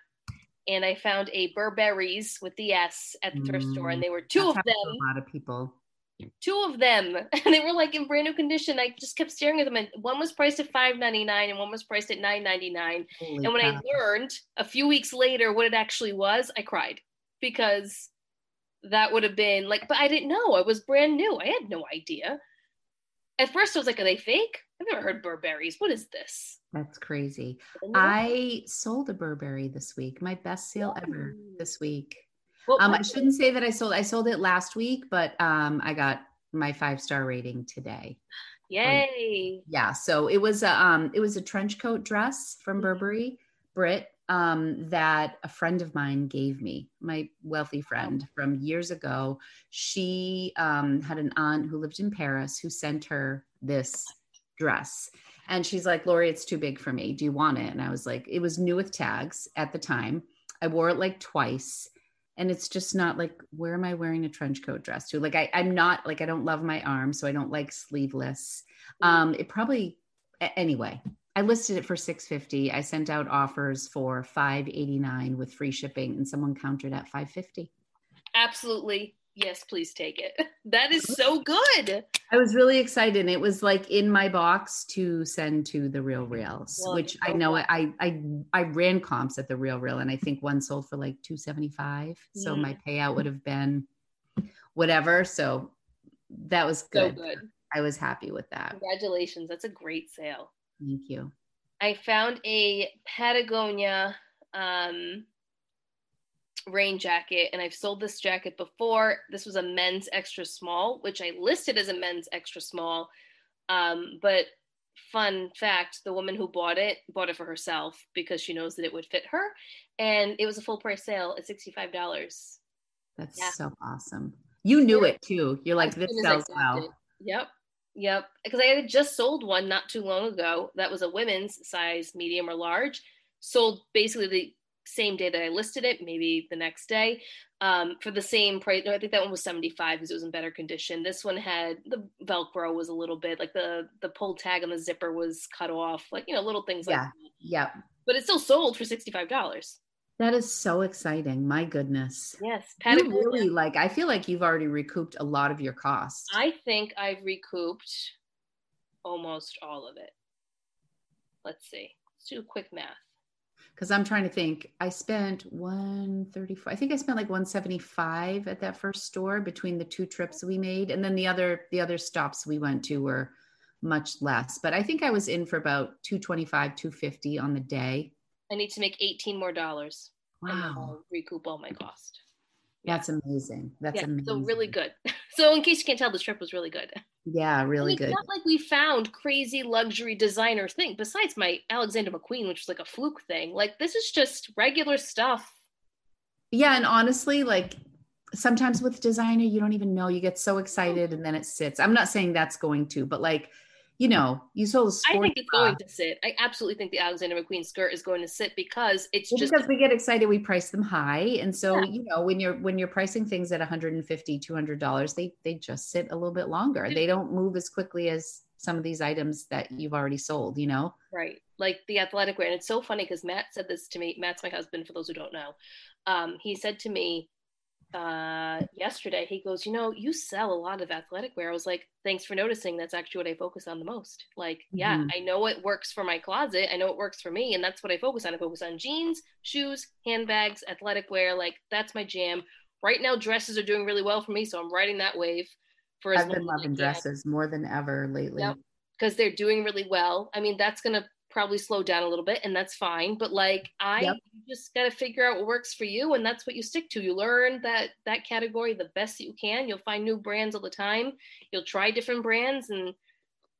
and i found a burberry's with the s at the thrift store and mm, they were two of them a lot of people two of them and they were like in brand new condition i just kept staring at them and one was priced at 5.99 and one was priced at 9.99 and when i learned a few weeks later what it actually was i cried because that would have been like, but I didn't know. I was brand new. I had no idea. At first, I was like, are they fake? I've never heard Burberry's. What is this? That's crazy. I sold a Burberry this week. My best sale ever this week. um, I shouldn't say that I sold. I sold it last week, but um, I got my five star rating today. Yay! Yeah. So it was a um, it was a trench coat dress from mm-hmm. Burberry, Brit, um, that a friend of mine gave me, my wealthy friend from years ago. She um, had an aunt who lived in Paris who sent her this dress. And she's like, Lori, it's too big for me. Do you want it? And I was like, it was new with tags at the time. I wore it like twice. And it's just not like, where am I wearing a trench coat dress to? Like, I, I'm not like, I don't love my arms, so I don't like sleeveless. Um, it probably, anyway, I listed it for 650. I sent out offers for 589 with free shipping and someone countered at 550. Absolutely. Yes, please take it. That is so good. I was really excited. It was like in my box to send to the Real Reals, well, which I know I I I ran comps at the Real Real and I think one sold for like 275. So my payout would have been whatever. So that was good. So good. I was happy with that. Congratulations. That's a great sale. Thank you. I found a Patagonia um, rain jacket, and I've sold this jacket before. This was a men's extra small, which I listed as a men's extra small. Um, but fun fact the woman who bought it bought it for herself because she knows that it would fit her. And it was a full price sale at $65. That's yeah. so awesome. You knew it too. You're like, this sells well. Yep. Yep. Because I had just sold one not too long ago that was a women's size, medium or large, sold basically the same day that I listed it, maybe the next day, um, for the same price. No, I think that one was 75 because it was in better condition. This one had the Velcro was a little bit like the the pull tag on the zipper was cut off, like you know, little things yeah. like that. Yeah. But it still sold for $65. That is so exciting. My goodness. Yes. Patagonia. You really like, I feel like you've already recouped a lot of your costs. I think I've recouped almost all of it. Let's see. Let's do a quick math. Because I'm trying to think. I spent 135. I think I spent like 175 at that first store between the two trips we made. And then the other the other stops we went to were much less. But I think I was in for about 225, 250 on the day. I need to make 18 more dollars. Wow. recoup all my cost. That's amazing. That's yeah, amazing. So really good. So in case you can't tell, this trip was really good. Yeah, really it's good. Not like we found crazy luxury designer thing. Besides my Alexander McQueen, which was like a fluke thing. Like this is just regular stuff. Yeah, and honestly, like sometimes with designer, you don't even know. You get so oh. excited and then it sits. I'm not saying that's going to, but like you know, you sold I think it's going to sit. I absolutely think the Alexander McQueen skirt is going to sit because it's well, just because we get excited, we price them high. And so, yeah. you know, when you're when you're pricing things at 150 $200, they they just sit a little bit longer. They don't move as quickly as some of these items that you've already sold, you know? Right. Like the athletic wear. And it's so funny because Matt said this to me. Matt's my husband, for those who don't know. Um, he said to me, uh, yesterday. He goes, you know, you sell a lot of athletic wear. I was like, thanks for noticing. That's actually what I focus on the most. Like, yeah, mm-hmm. I know it works for my closet. I know it works for me, and that's what I focus on. I focus on jeans, shoes, handbags, athletic wear. Like, that's my jam. Right now, dresses are doing really well for me, so I'm riding that wave. For I've been loving dresses more than ever lately. Because yep. they're doing really well. I mean, that's gonna probably slow down a little bit and that's fine but like i yep. just got to figure out what works for you and that's what you stick to. You learn that that category the best that you can. You'll find new brands all the time. You'll try different brands and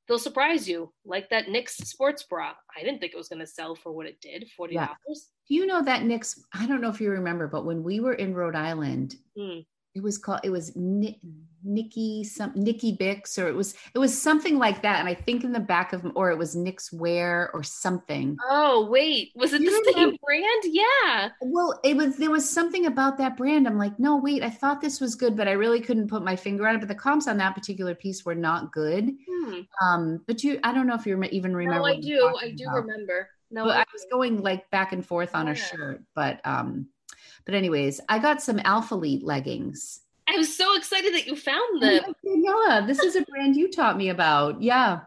they'll surprise you like that Knix sports bra. I didn't think it was going to sell for what it did $40 yeah. do you know that Knix i don't know if you remember but when we were in rhode island mm it was called it was Nikki some Nikki Bix or it was it was something like that and I think in the back of or it was Nick's Wear or something. Oh wait, was it you the same brand? Yeah. Well, it was there was something about that brand. I'm like, no, wait, I thought this was good, but I really couldn't put my finger on it. But the comps on that particular piece were not good. Hmm. Um, but you, I don't know if you even remember. No, I do. I do about. remember. No, I, I was going like back and forth on yeah. a shirt, but um but anyways, I got some Alphalete leggings. I was so excited that you found them. Yeah, this is a brand you taught me about. Yeah.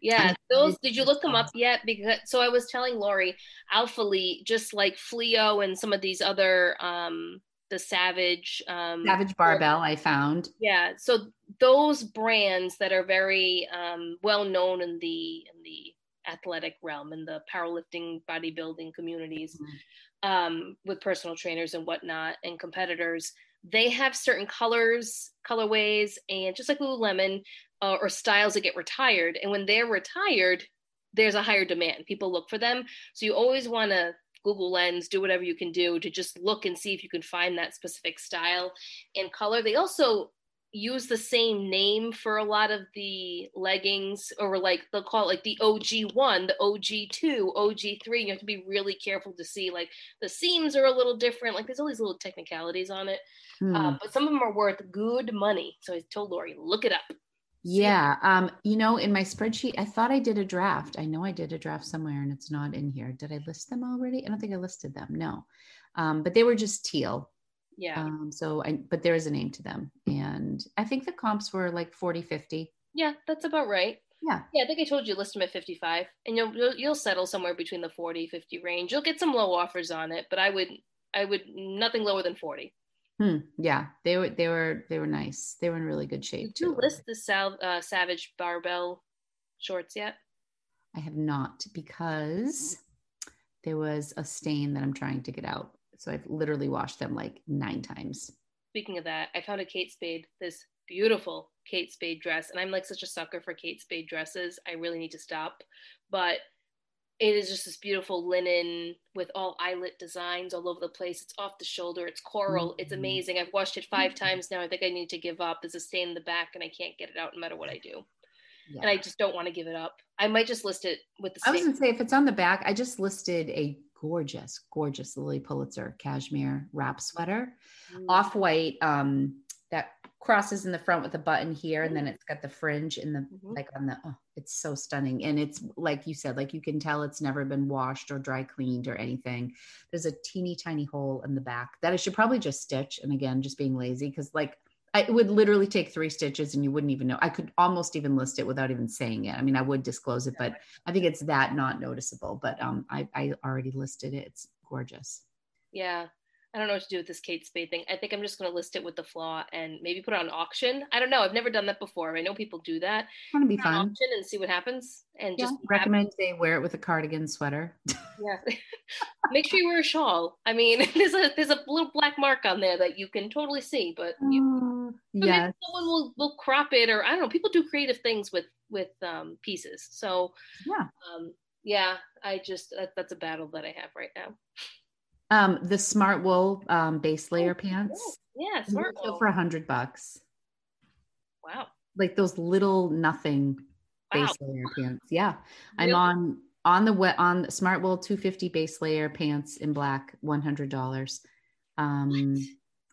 Yeah, those did you look them up yet? Because so I was telling Lori, Alphalete, just like Fleo and some of these other um the Savage um Savage Barbell I found. Yeah. So those brands that are very um well known in the in the athletic realm in the powerlifting bodybuilding communities mm-hmm. Um, with personal trainers and whatnot and competitors they have certain colors colorways and just like lululemon uh, or styles that get retired. And when they're retired there's a higher demand. People look for them. So you always want to google lens do whatever you can do to just look and see if you can find that specific style and color. They also use the same name for a lot of the leggings or like they'll call it like the OG1, the OG2, OG3. You have to be really careful to see like the seams are a little different. Like there's all these little technicalities on it. Hmm. Uh, but some of them are worth good money. So I told Lori, look it up. Yeah. Um, you know, in my spreadsheet, I thought I did a draft. I know I did a draft somewhere and it's not in here. Did I list them already? I don't think I listed them. No. Um, but they were just teal. Yeah. Um, so I, but there is a name to them. And I think the comps were like 40, 50. Yeah, that's about right. Yeah. Yeah, I think I told you list them at 55 and you'll, you'll, you'll settle somewhere between the 40, 50 range. You'll get some low offers on it, but I would, I would nothing lower than 40. Hmm. Yeah, they were they were they were nice. They were in really good shape. Did you too. list the Sal- uh, Savage barbell shorts yet? I have not because there was a stain that I'm trying to get out. So I've literally washed them like nine times. Speaking of that, I found a Kate Spade, this beautiful Kate Spade dress, and I'm like such a sucker for Kate Spade dresses. I really need to stop, but it is just this beautiful linen with all eyelet designs all over the place. It's off the shoulder. It's coral. Mm-hmm. It's amazing. I've washed it 5 mm-hmm. times now. I think I need to give up. There's a stain in the back, and I can't get it out no matter what I do. Yeah. And I just don't want to give it up. I might just list it with the. I was gonna say if it's on the back, I just listed a gorgeous, gorgeous Lilly Pulitzer cashmere wrap sweater, mm. off white. Um, that crosses in the front with a button here and then mm. it's got the fringe in the mm-hmm. like on the oh, it's so stunning and it's like you said like you can tell it's never been washed or dry cleaned or anything there's a teeny tiny hole in the back that i should probably just stitch and again just being lazy because like I would literally take three stitches and you wouldn't even know. I could almost even list it without even saying it. I mean, I would disclose it, but I think it's that not noticeable. But um, I, I already listed it. It's gorgeous. Yeah. I don't know what to do with this Kate Spade thing. I think I'm just going to list it with the flaw and maybe put it on auction. I don't know. I've never done that before. I know people do that. Want to be fun? Auction and see what happens. And yeah, just recommend they wear it with a cardigan sweater. yeah, make sure you wear a shawl. I mean, there's a there's a little black mark on there that you can totally see, but you, uh, yeah, someone will will crop it or I don't know. People do creative things with with um, pieces. So yeah, um, yeah. I just that, that's a battle that I have right now. Um, the Smartwool um, base layer oh, pants. Yeah, Smartwool for a hundred bucks. Wow. Like those little nothing base wow. layer pants. Yeah, really? I'm on on the wet on smart wool 250 base layer pants in black, one hundred dollars. Um,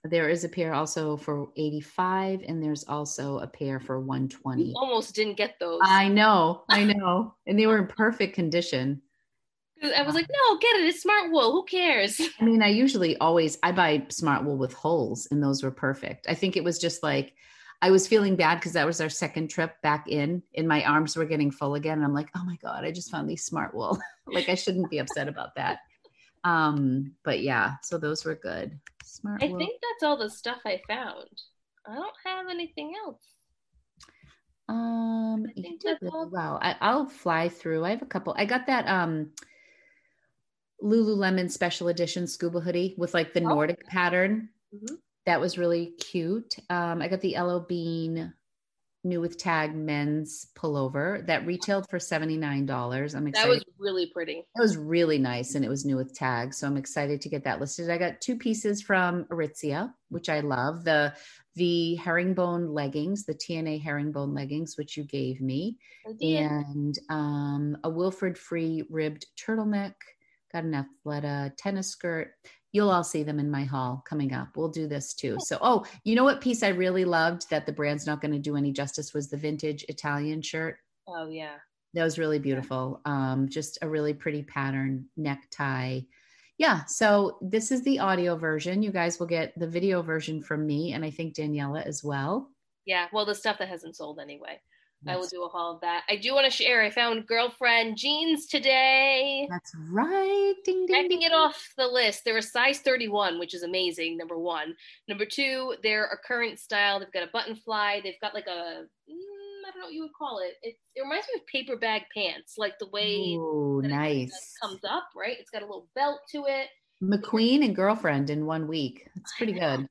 there is a pair also for 85 and there's also a pair for 120 almost didn't get those i know i know and they were in perfect condition I was like, no, get it. It's smart wool. Who cares? I mean, I usually always I buy smart wool with holes, and those were perfect. I think it was just like I was feeling bad because that was our second trip back in, and my arms were getting full again. And I'm like, oh my god, I just found these smart wool. like I shouldn't be upset about that. Um, but yeah, so those were good. Smart. I wool. think that's all the stuff I found. I don't have anything else. Um, you did really well. I, will fly through. I have a couple. I got that um Lululemon special edition scuba hoodie with like the oh. Nordic pattern. Mm-hmm. That was really cute. Um, I got the L.O. Bean new with tag men's pullover that retailed for $79. I'm excited. That was really pretty. It was really nice and it was new with tag. So I'm excited to get that listed. I got two pieces from Aritzia, which I love. The the herringbone leggings, the TNA herringbone leggings, which you gave me, and um, a Wilfred Free ribbed turtleneck. Got an Athleta tennis skirt. You'll all see them in my haul coming up. We'll do this too. So, oh, you know what piece I really loved that the brand's not going to do any justice was the vintage Italian shirt. Oh yeah, that was really beautiful. Um, just a really pretty pattern necktie yeah, so this is the audio version. You guys will get the video version from me and I think Daniela as well. Yeah, well, the stuff that hasn't sold anyway. I will do a haul of that. I do want to share. I found girlfriend jeans today. That's right. Ding, ding, Checking it off the list. They're a size 31, which is amazing. Number one. Number two, they're a current style. They've got a button fly. They've got like a mm, don't know what you would call it. It, it reminds me of paper bag pants, like the way Ooh, nice it comes up, right? It's got a little belt to it. McQueen and girlfriend in one week. It's pretty good.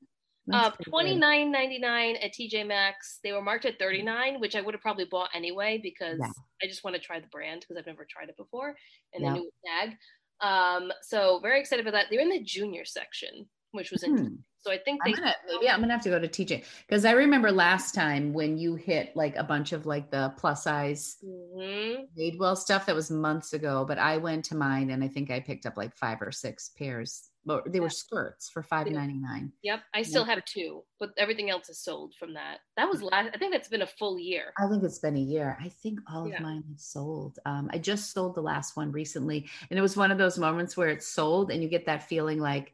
Uh, twenty nine ninety nine at TJ Maxx. They were marked at thirty nine, which I would have probably bought anyway because yeah. I just want to try the brand because I've never tried it before and yeah. the new tag. Um, so very excited about that. They're in the junior section, which was hmm. interesting. So I think they I'm gonna, maybe I'm gonna have to go to TJ because I remember last time when you hit like a bunch of like the plus size mm-hmm. Madewell stuff that was months ago, but I went to mine and I think I picked up like five or six pairs. But they were skirts for five ninety nine. Yep, I still have two, but everything else is sold from that. That was last. I think that's been a full year. I think it's been a year. I think all yeah. of mine have sold. Um, I just sold the last one recently, and it was one of those moments where it's sold, and you get that feeling like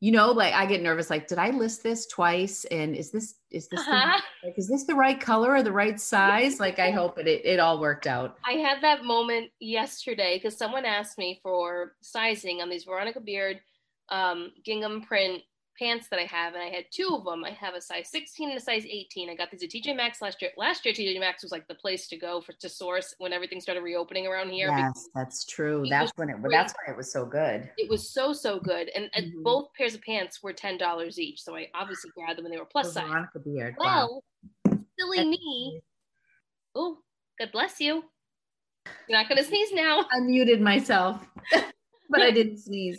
you know like i get nervous like did i list this twice and is this is this uh-huh. the, like, is this the right color or the right size like i hope it, it, it all worked out i had that moment yesterday because someone asked me for sizing on these veronica beard um, gingham print pants that I have, and I had two of them. I have a size 16 and a size 18. I got these at TJ Maxx last year. Last year, TJ Maxx was like the place to go for to source when everything started reopening around here. Yes, that's true. That's when it. Great. That's when it was so good. It was so so good, and, and mm-hmm. both pairs of pants were ten dollars each. So I obviously grabbed them, and they were plus size. Veronica Beard. Well, wow. silly that's me. Oh, God bless you. You're not gonna sneeze now. I muted myself, but I didn't sneeze.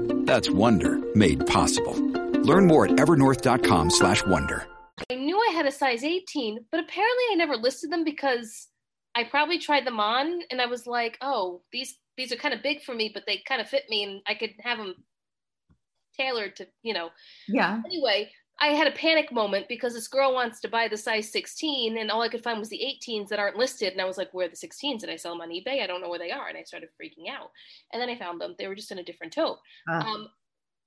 That's Wonder made possible. Learn more at evernorth.com slash wonder. I knew I had a size 18, but apparently I never listed them because I probably tried them on and I was like, oh, these these are kind of big for me, but they kind of fit me and I could have them tailored to, you know. Yeah. Anyway, I had a panic moment because this girl wants to buy the size 16 and all I could find was the 18s that aren't listed. And I was like, where are the 16s? Did I sell them on eBay? I don't know where they are. And I started freaking out. And then I found them. They were just in a different tote. Uh. Um,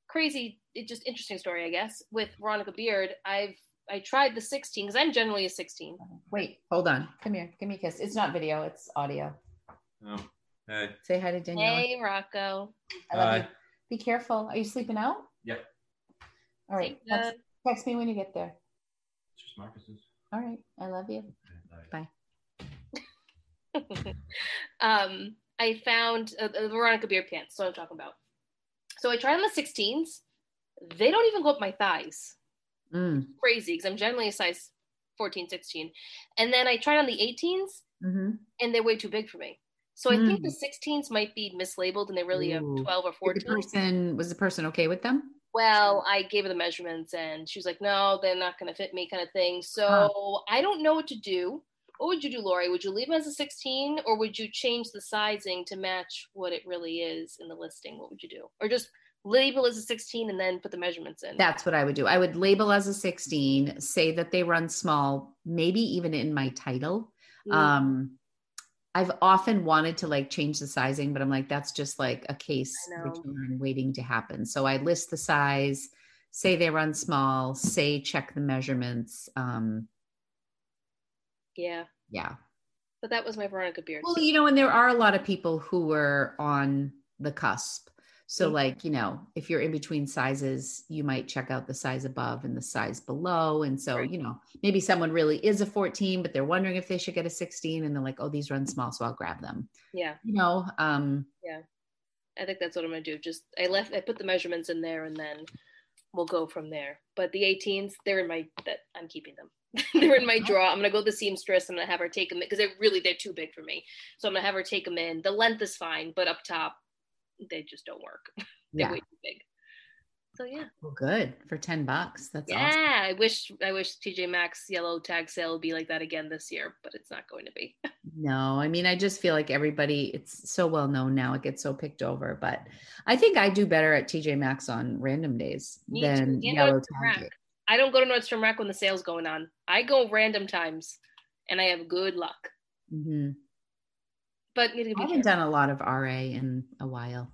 crazy, it just interesting story, I guess. With Veronica Beard, I've I tried the 16 because I'm generally a 16. Wait, hold on. Come here. Give me a kiss. It's not video, it's audio. Oh, hey. Say hi to Danielle. Hey, Rocco. I love hi. you. Be careful. Are you sleeping out? Yeah. All right. Text, text, me when you get there. It's just Marcus's. All right. I love you. Bye. um, I found uh, the Veronica Beard pants. So I'm talking about. So I tried on the 16s. They don't even go up my thighs. Mm. Crazy because I'm generally a size 14, 16. And then I tried on the 18s mm-hmm. and they're way too big for me. So I think the 16s might be mislabeled and they really have Ooh. 12 or Did 14. the person was the person okay with them? Well, I gave her the measurements and she was like, no, they're not going to fit me, kind of thing. So Huh. I don't know what to do. What would you do, Lori? Would you leave them as a 16 or would you change the sizing to match what it really is in the listing? What would you do? Or just label as a 16 and then put the measurements in? That's what I would do. I would label as a 16, say that they run small, maybe even in my title. Mm, Um, I've often wanted to like change the sizing, but I'm like, that's just like a case return waiting to happen. So I list the size, say they run small, say check the measurements. Um, yeah. yeah. But that was my Veronica beard. Well, you know, and there are a lot of people who were on the cusp. So, Mhm. like, you know, if you're in between sizes, you might check out the size above and the size below. And so, Right. you know, maybe someone really is a 14, but they're wondering if they should get a 16 and they're like, oh, these run small, so I'll grab them. yeah. You know, um, yeah. I think that's what I'm gonna do. Just I left I put the measurements in there and then we'll go from there. But the 18s, they're in my that I'm keeping them. they're in my drawer. I'm gonna go to the seamstress. I'm gonna have her take them because they're really they're too big for me. So I'm gonna have her take them in. The length is fine, but up top, they just don't work. they're yeah. way too big. So yeah, Well, good for 10 bucks. That's yeah. awesome. I wish I wish TJ Maxx yellow tag sale would be like that again this year, but it's not going to be. No, I mean, I just feel like everybody, it's so well known now. It gets so picked over. But I think I do better at TJ Maxx on random days Me than Yellow Tag. Rack. I don't go to Nordstrom Rack when the sale's going on. I go random times, and I have good luck. Mhm. But I haven't careful. done a lot of RA in a while.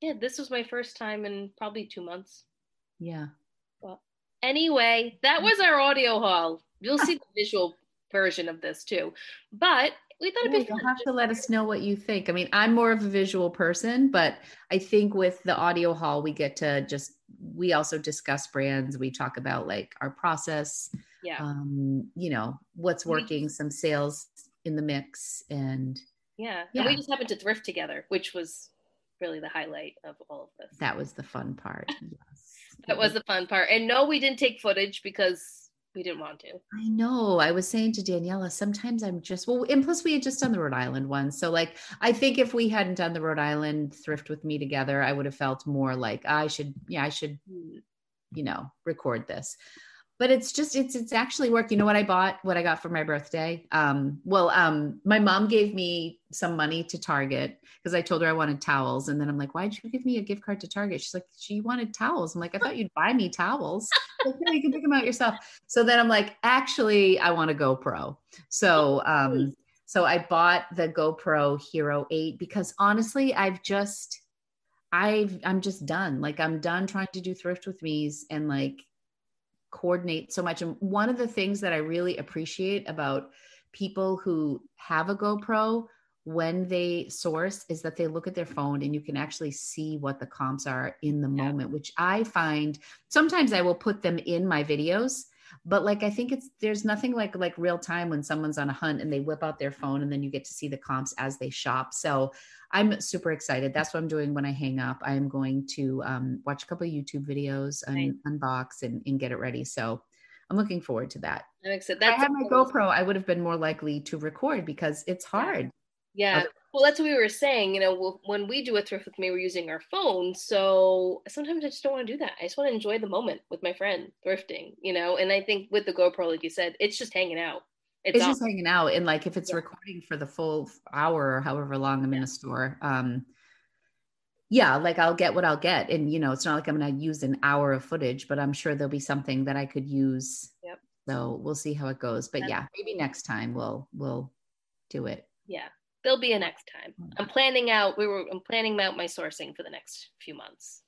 Yeah, this was my first time in probably two months. Yeah. Well, anyway, that was our audio haul. You'll see the visual version of this too. But we thought Yeah, it'd be you'll have to let us know what you think. I mean, I'm more of a visual person, but I think with the audio haul, we get to just, we also discuss brands. We talk about like our process, yeah. um, you know, what's working, some sales in the mix. And yeah. yeah. And we just happened to thrift together, which was really the highlight of all of this. that was the fun part. Yes. That was the fun part. And no, we didn't take footage because we didn't want to. I know. I was saying to Daniela, sometimes I'm just well, and plus we had just done the Rhode Island one. So like I think if we hadn't done the Rhode Island thrift with me together, I would have felt more like I should, yeah, I should, hmm. you know, record this. But it's just it's it's actually work. You know what I bought? What I got for my birthday? Um, well, um, my mom gave me some money to Target because I told her I wanted towels. And then I'm like, why'd you give me a gift card to Target? She's like, she wanted towels. I'm like, I thought you'd buy me towels. Like, no, you can pick them out yourself. So then I'm like, actually, I want a GoPro. So um, so I bought the GoPro Hero 8 because honestly, I've just I've I'm just done. Like I'm done trying to do thrift with me's and like coordinate so much. And one of the things that I really appreciate about people who have a GoPro when they source is that they look at their phone and you can actually see what the comps are in the Yeah. moment, which I find sometimes I will put them in my videos but like i think it's there's nothing like like real time when someone's on a hunt and they whip out their phone and then you get to see the comps as they shop. So i'm super excited. That's what i'm doing when i hang up. I'm going to um, watch a couple of youtube videos and unbox and, and get it ready. So i'm looking forward to that. I'm excited. if i That's had my gopro i would have been more likely to record because it's hard Yeah. Well, that's what we were saying. You know, when we do a thrift with me, we're using our phone. So sometimes I just don't want to do that. I just want to enjoy the moment with my friend thrifting, you know? And I think with the GoPro, like you said, it's just hanging out. It's, it's, just hanging out and like if it's Yeah. recording for the full hour or however long i'm in a store um yeah like i'll get what i'll get and you know it's not like i'm going to use an hour of footage but i'm sure there'll be something that i could use Yep. so we'll see how it goes but yeah maybe next time we'll we'll do it yeah. There'll be a next time. Mm. I'm planning out, we were, I'm planning out my sourcing for the next few months.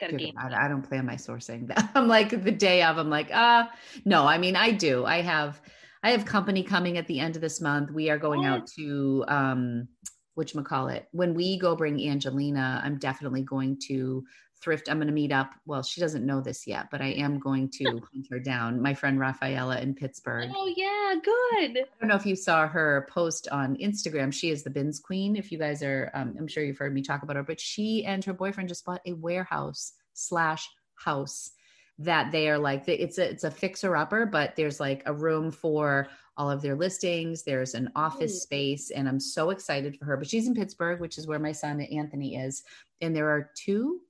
Got a game. I, I don't plan my sourcing. I'm like the day of. I'm like, ah, no. I mean, I do. I have, I have company coming at the end of this month. We are going out to, um, which call it when we go bring Angelina. I'm definitely going to thrift. I'm going to meet up. Well, she doesn't know this yet, but I am going to hunt her down. My friend Rafaela in Pittsburgh. Oh, yeah. Good. I don't know if you saw her post on Instagram. She is the bins queen. If you guys are, um, I'm sure you've heard me talk about her, but she and her boyfriend just bought a warehouse slash house. that they are like it's a it's a fixer upper, but there's like a room for all of their listings. There's an office space, and I'm so excited for her. But she's in Pittsburgh, which is where my son Anthony is, and there are two,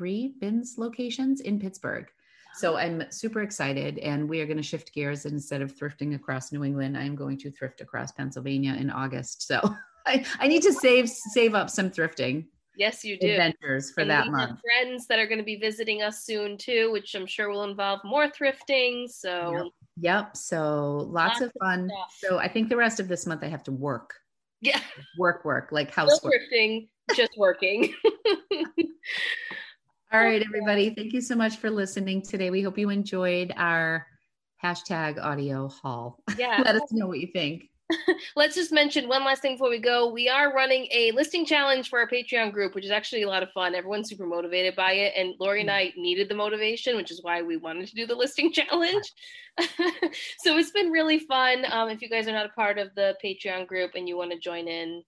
three bins locations in Pittsburgh. So I'm super excited, and we are going to shift gears. Instead of thrifting across New England, I'm going to thrift across Pennsylvania in August. So I, I need to save save up some thrifting. Yes, you do. Adventures for And that we month. have friends that are going to be visiting us soon too, which I'm sure will involve more thrifting. So Yep. So lots, Lots of of fun. stuff. So I think the rest of this month I have to work, yeah, work, work, like no housework. thrifting, just working. All right, everybody. Thank you so much for listening today. We hope you enjoyed our hashtag audio haul. yeah. Let us know what you think. Let's just mention one last thing before we go. We are running a listing challenge for our Patreon group, which is actually a lot of fun. Everyone's super motivated by it. And Lori and I needed the motivation, which is why we wanted to do the listing challenge. so it's been really fun. Um, if you guys are not a part of the Patreon group and you want to join in,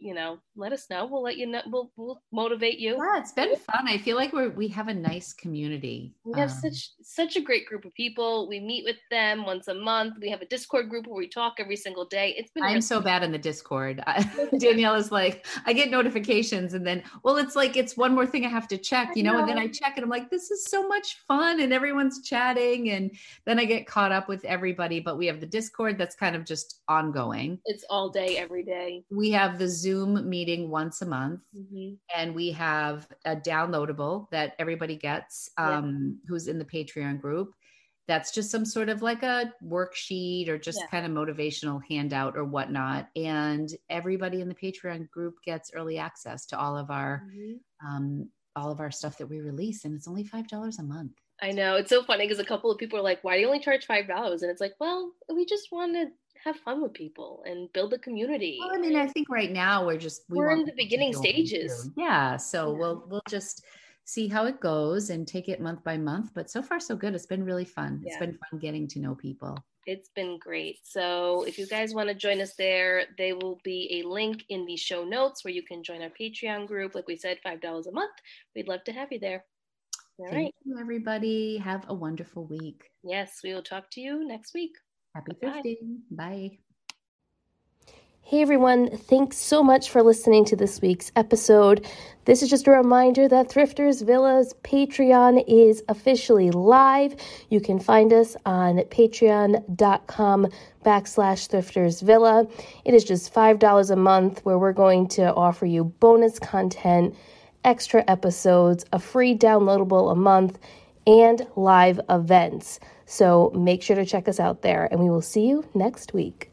you know, let us know. We'll let you know. We'll, we'll motivate you. Yeah, it's been fun. I feel like we're we have a nice community. We have Um, such such a great group of people. We meet with them once a month. We have a Discord group where we talk every single day. It's been I'm really so bad in the Discord. Danielle is like, I get notifications and then, well, it's like, it's one more thing I have to check, you know, and then I check and I'm like, this is so much fun and everyone's chatting. And then I get caught up with everybody. But we have the Discord that's kind of just ongoing. it's all day, every day. We have the Zoom meeting once a month. Mhm. and we have a downloadable that everybody gets Yeah. um, who's in the patreon group that's just some sort of like a worksheet or just Yeah. kind of motivational handout or whatnot and everybody in the patreon group gets early access to all of our um, all of our stuff that we release and it's only five dollars a month I know it's so funny because a couple of people are like, "Why do you only charge five dollars?" And it's like, well, we just want to have fun with people and build a community. well i mean i think right now we're just we We're in the beginning do what we stages. yeah so Yeah. we'll we'll just see how it goes and take it month by month but so far so good it's been really fun It's been fun getting to know people It's been great. So if you guys want to join us there, there will be a link in the show notes where you can join our Patreon group. Like we said, five dollars a month. We'd love to have you there. All right. Thank you, everybody. Have a wonderful week. Yes, we will talk to you next week. Happy Bye. thrifting. Bye. Hey everyone, thanks so much for listening to this week's episode. This is just a reminder that Thrifters Villas Patreon is officially live. You can find us on patreon.com backslash Thrifters Villa. It is just $5 a month where we're going to offer you bonus content, extra episodes, a free downloadable a month, and live events. So make sure to check us out there, and we will see you next week.